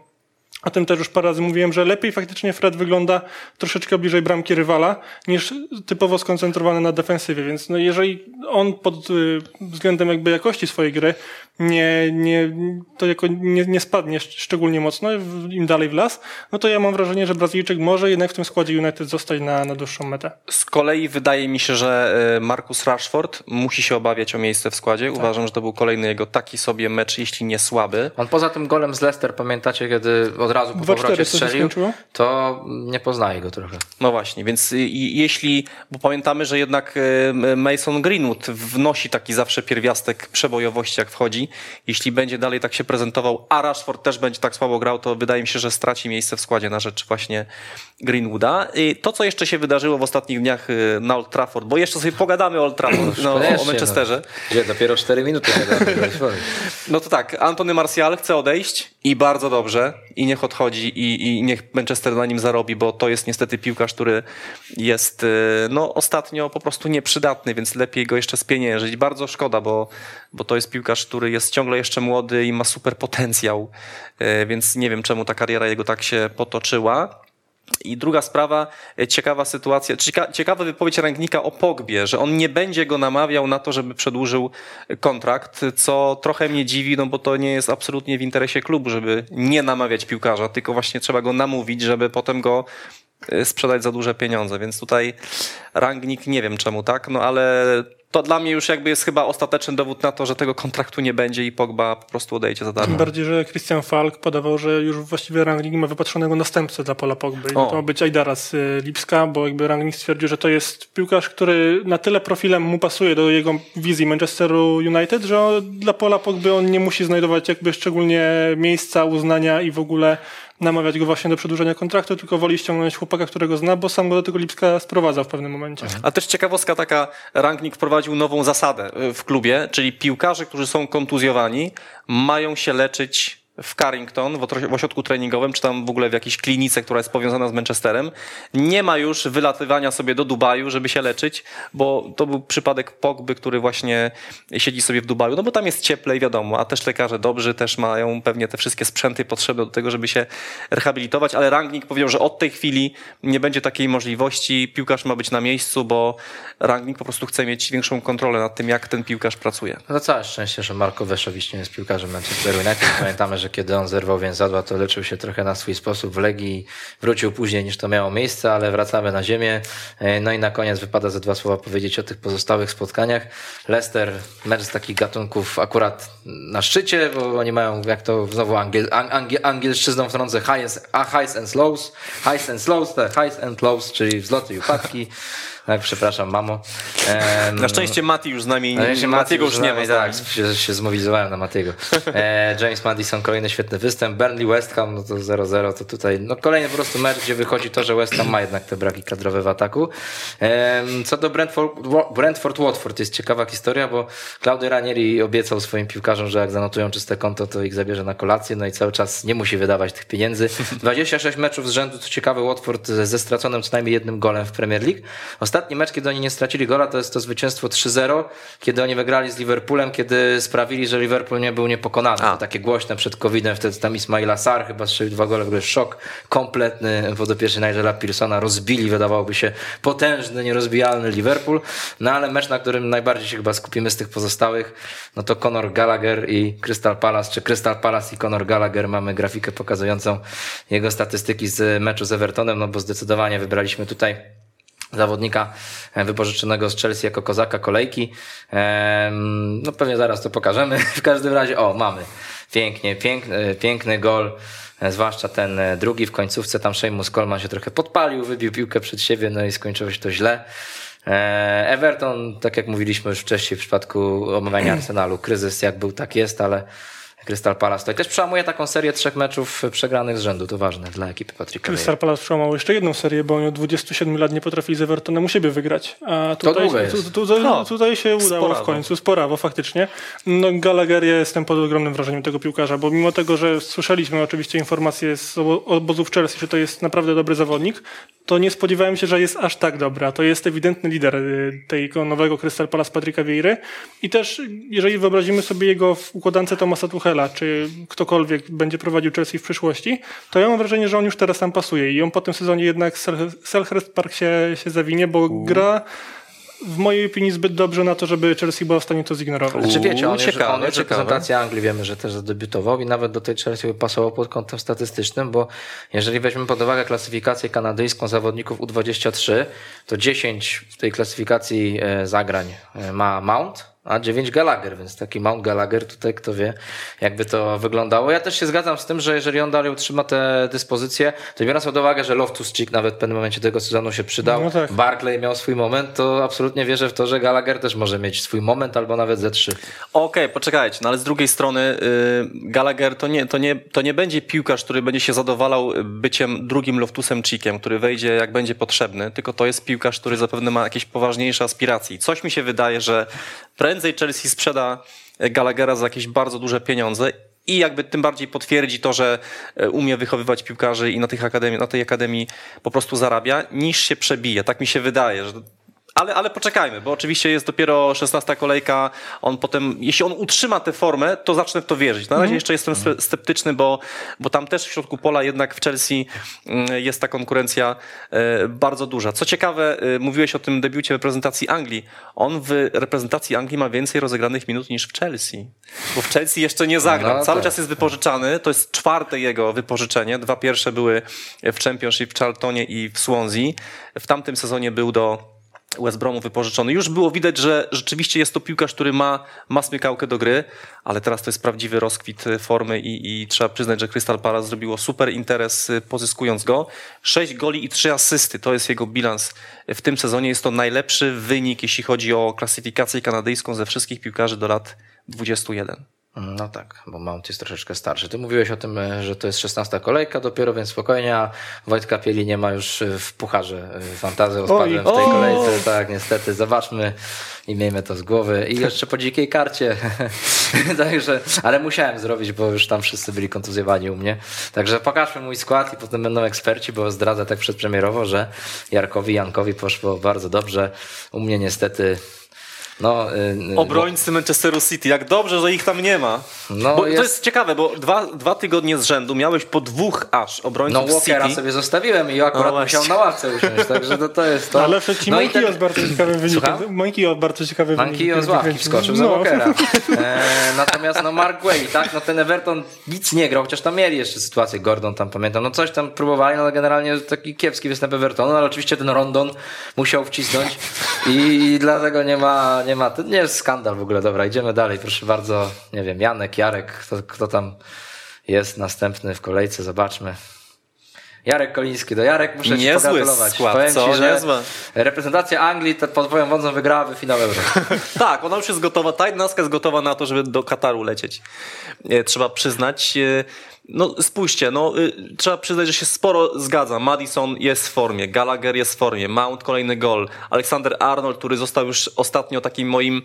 O tym też już parę razy mówiłem, że lepiej faktycznie Fred wygląda troszeczkę bliżej bramki rywala, niż typowo skoncentrowany na defensywie, więc no jeżeli on pod y, względem jakby jakości swojej gry nie, nie, to jako nie, nie spadnie szczególnie mocno im dalej w las, no to ja mam wrażenie, że Brazylijczyk może jednak w tym składzie United zostać na, na dłuższą metę. Z kolei wydaje mi się, że e, Marcus Rashford musi się obawiać o miejsce w składzie. Tak. Uważam, że to był kolejny jego taki sobie mecz, jeśli nie słaby. On poza tym golem z Leicester, pamiętacie, kiedy od razu po 2-4 powrocie strzelił, to nie poznaje go trochę. No właśnie, więc i- jeśli, bo pamiętamy, że jednak y, Mason Greenwood wnosi taki zawsze pierwiastek przebojowości, jak wchodzi. Jeśli będzie dalej tak się prezentował, a Rashford też będzie tak słabo grał, to wydaje mi się, że straci miejsce w składzie na rzecz właśnie Greenwooda. I to, co jeszcze się wydarzyło w ostatnich dniach y, na Old Trafford, bo jeszcze sobie pogadamy o Old Trafford, no, o Koniecznie, Manchesterze. No. Gdzie dopiero 4 minuty. gadamy. No to tak, Antony Martial chce odejść i bardzo dobrze i niech odchodzi i, i niech Manchester na nim zarobi, bo to jest niestety piłkarz, który jest y, no, ostatnio po prostu nieprzydatny, więc lepiej go jeszcze spieniężyć. Bardzo szkoda, bo, bo to jest piłkarz, który jest ciągle jeszcze młody i ma super potencjał, y, więc nie wiem czemu ta kariera jego tak się potoczyła. I druga sprawa, e, ciekawa sytuacja, cieka, ciekawa wypowiedź Ręgnika o Pogbie, że on nie będzie go namawiał na to, żeby przedłużył kontrakt, co trochę mnie dziwi, no bo to nie jest absolutnie w interesie klubu, żeby nie namawiać piłkarza, tylko właśnie trzeba go namówić, żeby potem go e, sprzedać za duże pieniądze, więc tutaj Rangnick nie wiem czemu tak, no ale to dla mnie już jakby jest chyba ostateczny dowód na to, że tego kontraktu nie będzie i Pogba po prostu odejdzie za darmo. Tym bardziej, że Christian Falk podawał, że już właściwie Rangnick ma wypatrzonego następcę dla Pola Pogby. I to ma być Aidara z y, Lipska, bo jakby Rangnick stwierdził, że to jest piłkarz, który na tyle profilem mu pasuje do jego wizji Manchesteru United, że dla Pola Pogby on nie musi znajdować jakby szczególnie miejsca, uznania i w ogóle namawiać go właśnie do przedłużenia kontraktu, tylko woli ściągnąć chłopaka, którego zna, bo sam go do tego Lipska sprowadzał w pewnym momencie. A też ciekawostka taka, Rangnick wprowadził nową zasadę y, w klubie, czyli piłkarze, którzy są kontuzjowani, mają się leczyć w Carrington, w ośrodku treningowym, czy tam w ogóle w jakiejś klinice, która jest powiązana z Manchesterem. Nie ma już wylatywania sobie do Dubaju, żeby się leczyć, bo to był przypadek Pogby, który właśnie siedzi sobie w Dubaju, no bo tam jest cieplej, wiadomo, a też lekarze dobrzy też mają pewnie te wszystkie sprzęty potrzebne do tego, żeby się rehabilitować, ale Rangnick powiedział, że od tej chwili nie będzie takiej możliwości, piłkarz ma być na miejscu, bo Rangnick po prostu chce mieć większą kontrolę nad tym, jak ten piłkarz pracuje. No całe szczęście, że Marko Weszowicz nie jest piłkarzem Manchester United. Pamiętamy, że kiedy on zerwał więzadła, to leczył się trochę na swój sposób w Legii. Wrócił później niż to miało miejsce, ale wracamy na ziemię. E, No i na koniec wypada ze dwa słowa powiedzieć o tych pozostałych spotkaniach. Leicester, mecz z takich gatunków akurat na szczycie, bo oni mają, jak to znowu angiel, ang, angiel, angielszczyzną wtrącę, highs, a highs and slows, highs and slows, te highs and lows, czyli wzloty i upadki. Tak, przepraszam, mamo. Em, Na szczęście Mati już z nami, no, jeśli Matiego już nie ma. ma. Tak, się, się zmobilizowałem na Matiego. E, James Madison, kolejny świetny występ. Burnley West Ham, no to 0-0, to tutaj no kolejny po prostu mecz, gdzie wychodzi to, że West Ham ma jednak te braki kadrowe w ataku. E, co do Brentford, Brentford Watford jest ciekawa historia, bo Claudio Ranieri obiecał swoim piłkarzom, że jak zanotują czyste konto, to ich zabierze na kolację, no i cały czas nie musi wydawać tych pieniędzy. 26 meczów z rzędu, co ciekawe, Watford ze straconym co najmniej jednym golem w Premier League. Ostatni mecz, kiedy oni nie stracili gola, to jest to zwycięstwo 3-0, kiedy oni wygrali z Liverpoolem, kiedy sprawili, że Liverpool nie był niepokonany. A. To takie głośne przed COVID-em, wtedy tam Ismaila Sar chyba strzelił dwa gole, w ogóle szok kompletny podopieczny Nigela Pearsona, rozbili, wydawałoby się, potężny, nierozbijalny Liverpool, no ale mecz, na którym najbardziej się chyba skupimy z tych pozostałych, no to Conor Gallagher i Crystal Palace, czy Crystal Palace i Conor Gallagher, mamy grafikę pokazującą jego statystyki z meczu z Evertonem, no bo zdecydowanie wybraliśmy tutaj zawodnika e, wypożyczonego z Chelsea jako kozaka kolejki. No pewnie zaraz to pokażemy. W każdym razie, o, mamy. Pięknie, piękny, piękny gol. e, Zwłaszcza ten e, drugi w końcówce, tam Seamus Coleman się trochę podpalił, wybił piłkę przed siebie, no i skończyło się to źle. E, Everton, tak jak mówiliśmy już wcześniej w przypadku omawiania Arsenalu, kryzys jak był, tak jest, ale Crystal Palace tutaj też przełamuje taką serię trzech meczów przegranych z rzędu. To ważne dla ekipy Patryka. Crystal Palace przełamał jeszcze jedną serię, bo oni od 27 lat nie potrafili z Evertonem u siebie wygrać. A tutaj, jest. tu, tu, tu, No, tutaj się udało sporawo. w końcu, sporawo faktycznie. No Gallagher, ja jestem pod ogromnym wrażeniem tego piłkarza, bo mimo tego, że słyszeliśmy oczywiście informacje z obo- obozów Chelsea, że to jest naprawdę dobry zawodnik, to nie spodziewałem się, że jest aż tak dobra. To jest ewidentny lider y, tego nowego Crystal Palace Patryka Vieiry. I też, jeżeli wyobrazimy sobie jego w układance Tomasa Tuchela, czy ktokolwiek będzie prowadził Chelsea w przyszłości, to ja mam wrażenie, że on już teraz tam pasuje i on po tym sezonie jednak Sel- Selhurst Park się, się zawinie, bo gra w mojej opinii zbyt dobrze na to, żeby Chelsea była w stanie to zignorować. Znaczy wiecie, on, już, ciekawe, on już ciekawe. reprezentacji Anglii wiemy, że też zadebiutował i nawet do tej Chelsea by pasował pod kątem statystycznym, bo jeżeli weźmiemy pod uwagę klasyfikację kanadyjską zawodników U23, to 10 w tej klasyfikacji e, zagrań e, ma Mount, a 9 Gallagher, więc taki Mount Gallagher tutaj kto wie, jakby to wyglądało. Ja też się zgadzam z tym, że jeżeli on dalej utrzyma te dyspozycje, to biorąc pod uwagę, że Loftus-Cheek nawet w pewnym momencie tego sezonu się przydał, No tak. Barclay miał swój moment, to absolutnie wierzę w to, że Gallagher też może mieć swój moment albo nawet ze trzy. Okej, poczekajcie, no ale z drugiej strony y, Gallagher to nie, to, nie, to nie będzie piłkarz, który będzie się zadowalał byciem drugim Loftusem Cheekiem, który wejdzie jak będzie potrzebny, tylko to jest piłkarz, który zapewne ma jakieś poważniejsze aspiracje. Coś mi się wydaje, że prędzej Chelsea sprzeda Gallaghera za jakieś bardzo duże pieniądze i jakby tym bardziej potwierdzi to, że e, umie wychowywać piłkarzy i na, tych akademii, na tej akademii po prostu zarabia, niż się przebije. Tak mi się wydaje, że ale, ale poczekajmy, bo oczywiście jest dopiero 16 kolejka. On potem, jeśli on utrzyma tę formę, to zacznę w to wierzyć. Na razie jeszcze jestem sceptyczny, bo, bo tam też w środku pola jednak w Chelsea mm, jest ta konkurencja e, bardzo duża. Co ciekawe, e, mówiłeś o tym debiucie reprezentacji Anglii. On w reprezentacji Anglii ma więcej rozegranych minut niż w Chelsea. Bo w Chelsea jeszcze nie zagrał. No Cały tak. czas jest wypożyczany. To jest czwarte jego wypożyczenie. Dwa pierwsze były w Championship w Charltonie i w Swansea. W tamtym sezonie był do West Bromu wypożyczony. Już było widać, że rzeczywiście jest to piłkarz, który ma, ma smykałkę do gry, ale teraz to jest prawdziwy rozkwit y, formy i, i trzeba przyznać, że Crystal Palace zrobiło super interes y, pozyskując go. Sześć goli i trzy asysty, to jest jego bilans w tym sezonie. Jest to najlepszy wynik, jeśli chodzi o klasyfikację kanadyjską ze wszystkich piłkarzy do lat 21. No tak, bo Mount jest troszeczkę starszy. Ty mówiłeś o tym, e, że to jest 16 kolejka dopiero, więc spokojnie, a Wojtka Pieli nie ma już e, w pucharze e, fantazji odpadłem w tej Oj. kolejce. Tak, niestety, zobaczmy i miejmy to z głowy. I jeszcze po dzikiej karcie. Także, ale musiałem zrobić, bo już tam wszyscy byli kontuzjowani u mnie. Także pokażmy mój skład i potem będą eksperci, bo zdradzę tak przedpremierowo, że Jarkowi, Jankowi poszło bardzo dobrze. U mnie niestety no, y, y, Obrońcy Manchesteru City, jak dobrze, że ich tam nie ma. No, bo To jest- jest ciekawe, bo dwa, dwa tygodnie z rzędu miałeś po dwóch aż No obrońców Walkera City. sobie zostawiłem i akurat No musiał na ławce usiąść, także to, to jest to. Ale przed ci no ten- z bardzo ciekawym wynikiem. Słucham? Mankio bardzo ciekawy wynik. Mankio z ławki wskoczył za No. Walkera. E, natomiast no Mark Way, tak, no ten Everton nic nie grał, chociaż tam mieli jeszcze sytuację, Gordon tam pamiętam, no coś tam próbowali, no ale generalnie taki kiepski występ Evertonu, no ale oczywiście ten Rondon musiał wcisnąć i, i dlatego nie ma, nie ma, to nie jest skandal w ogóle, dobra, idziemy dalej, proszę bardzo, nie wiem, Janek, Jarek, kto, kto tam jest następny w kolejce, zobaczmy. Jarek Koliński, do Jarek muszę ci Niezły pogratulować. skład, Powiem co? ci, że Niezłe. reprezentacja Anglii pod twoją wodzą wygrałaby finał Euro. Tak, ona już jest gotowa. Ta jednostka jest gotowa na to, żeby do Kataru lecieć. E, Trzeba przyznać. No spójrzcie, no, y, trzeba przyznać, że się sporo zgadza. Madison jest w formie, Gallagher jest w formie, Mount kolejny gol, Alexander Arnold, który został już ostatnio takim moim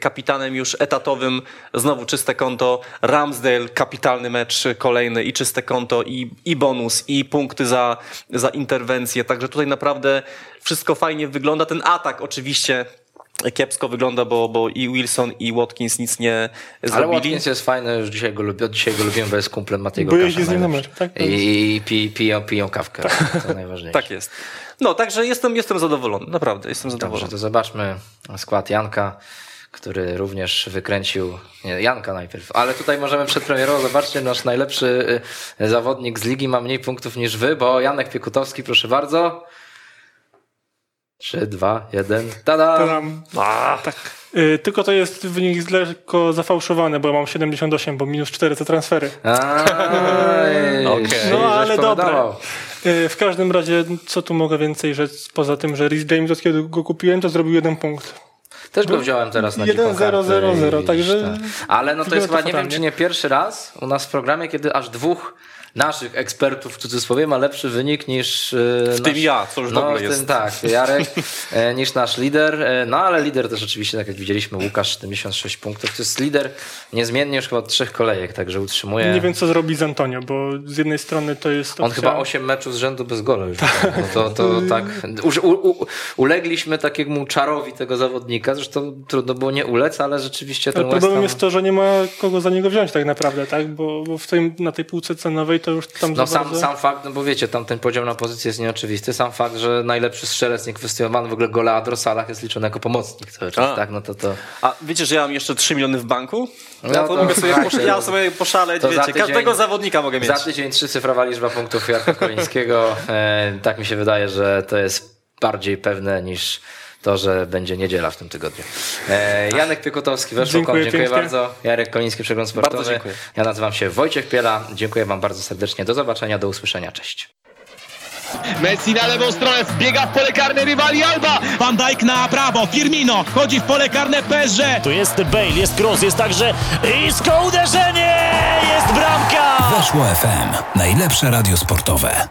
kapitanem już etatowym, znowu czyste konto, Ramsdale, kapitalny mecz kolejny i czyste konto i, i bonus i punkty za, za interwencję, także tutaj naprawdę wszystko fajnie wygląda. Ten atak oczywiście kiepsko wygląda, bo, bo i Wilson i Watkins nic nie Ale zrobili. Watkins jest fajny, już dzisiaj go, lubię, od dzisiaj go lubiłem, bo jest kumplem Matiego Bo jeździ z nim na mecz, tak? I, i pi, piją, piją kawkę, to najważniejsze. Tak jest. No, także jestem, jestem zadowolony, naprawdę, jestem Dobrze, zadowolony. to zobaczmy skład Janka, który również wykręcił, nie, Janka najpierw, ale tutaj możemy przed premierą, zobaczcie, nasz najlepszy y, zawodnik z ligi ma mniej punktów niż wy, bo Janek Piekutowski, proszę bardzo. 3, 2, 1, tada! Tadam. Tak. Y, Tylko to jest wynik lekko zafałszowany, bo ja mam 78, bo minus 4 te transfery. Aj, żeś No, ale powiadował. Y, W każdym razie, co tu mogę więcej rzec, poza tym, że Rhys James, od kiedy go kupiłem, to zrobił jeden punkt. Też go wziąłem teraz na 1-0-0-0, dziką kartę i także widzisz, tak. Ale no to jest chyba, to nie wiem czy nie pierwszy raz u nas w programie, kiedy aż dwóch naszych ekspertów w cudzysłowie ma lepszy wynik niż w tym ja, co już w no, ogóle w tym, jest. tak, Jarek, e, niż nasz lider. E, No ale lider też oczywiście, tak jak widzieliśmy, Łukasz 76 punktów. To jest lider niezmiennie już chyba od trzech kolejek, także utrzymuje. Nie wiem, co zrobi z Antonio, bo z jednej strony to jest On opcja... chyba 8 meczów z rzędu bez gola już. No to, to tak. U, u, ulegliśmy takiemu czarowi tego zawodnika. Zresztą trudno było nie ulec, ale rzeczywiście ten Ale West problemem Ham... jest to, że nie ma kogo za niego wziąć tak naprawdę, tak? Bo, bo w tym, na tej półce cenowej to już tam No sam, bardzo... sam fakt, no bo wiecie, tam ten podział na pozycję jest nieoczywisty. Sam fakt, że najlepszy strzelec niekwestionowany, w ogóle Goleadro Salah jest liczony jako pomocnik cały czas, A. tak? No to to... A wiecie, że ja mam jeszcze 3 miliony w banku? No ja to, to- mogę sobie, posz- ja sobie poszaleć, wiecie, tydzień- każdego zawodnika mogę mieć. Za tydzień trzycyfrowa liczba punktów Jarka Kolińskiego. E, tak mi się wydaje, że to jest bardziej pewne niż to, że będzie niedziela w tym tygodniu. E, Janek Piekutowski, weszło Dziękuję dziękuję pięknie. bardzo. Jarek Koliński, Przegląd Sportowy. Bardzo dziękuję. Ja nazywam się Wojciech Piela. Dziękuję Wam bardzo serdecznie. Do zobaczenia, do usłyszenia. Cześć. Messi na lewą stronę, wbiega w pole karne rywali Alba. Van Dijk na prawo, Firmino wchodzi w pole karne PSG. Tu jest Bale, jest cross, jest także isko uderzenie! Jest bramka! Weszło FM. Najlepsze radio sportowe.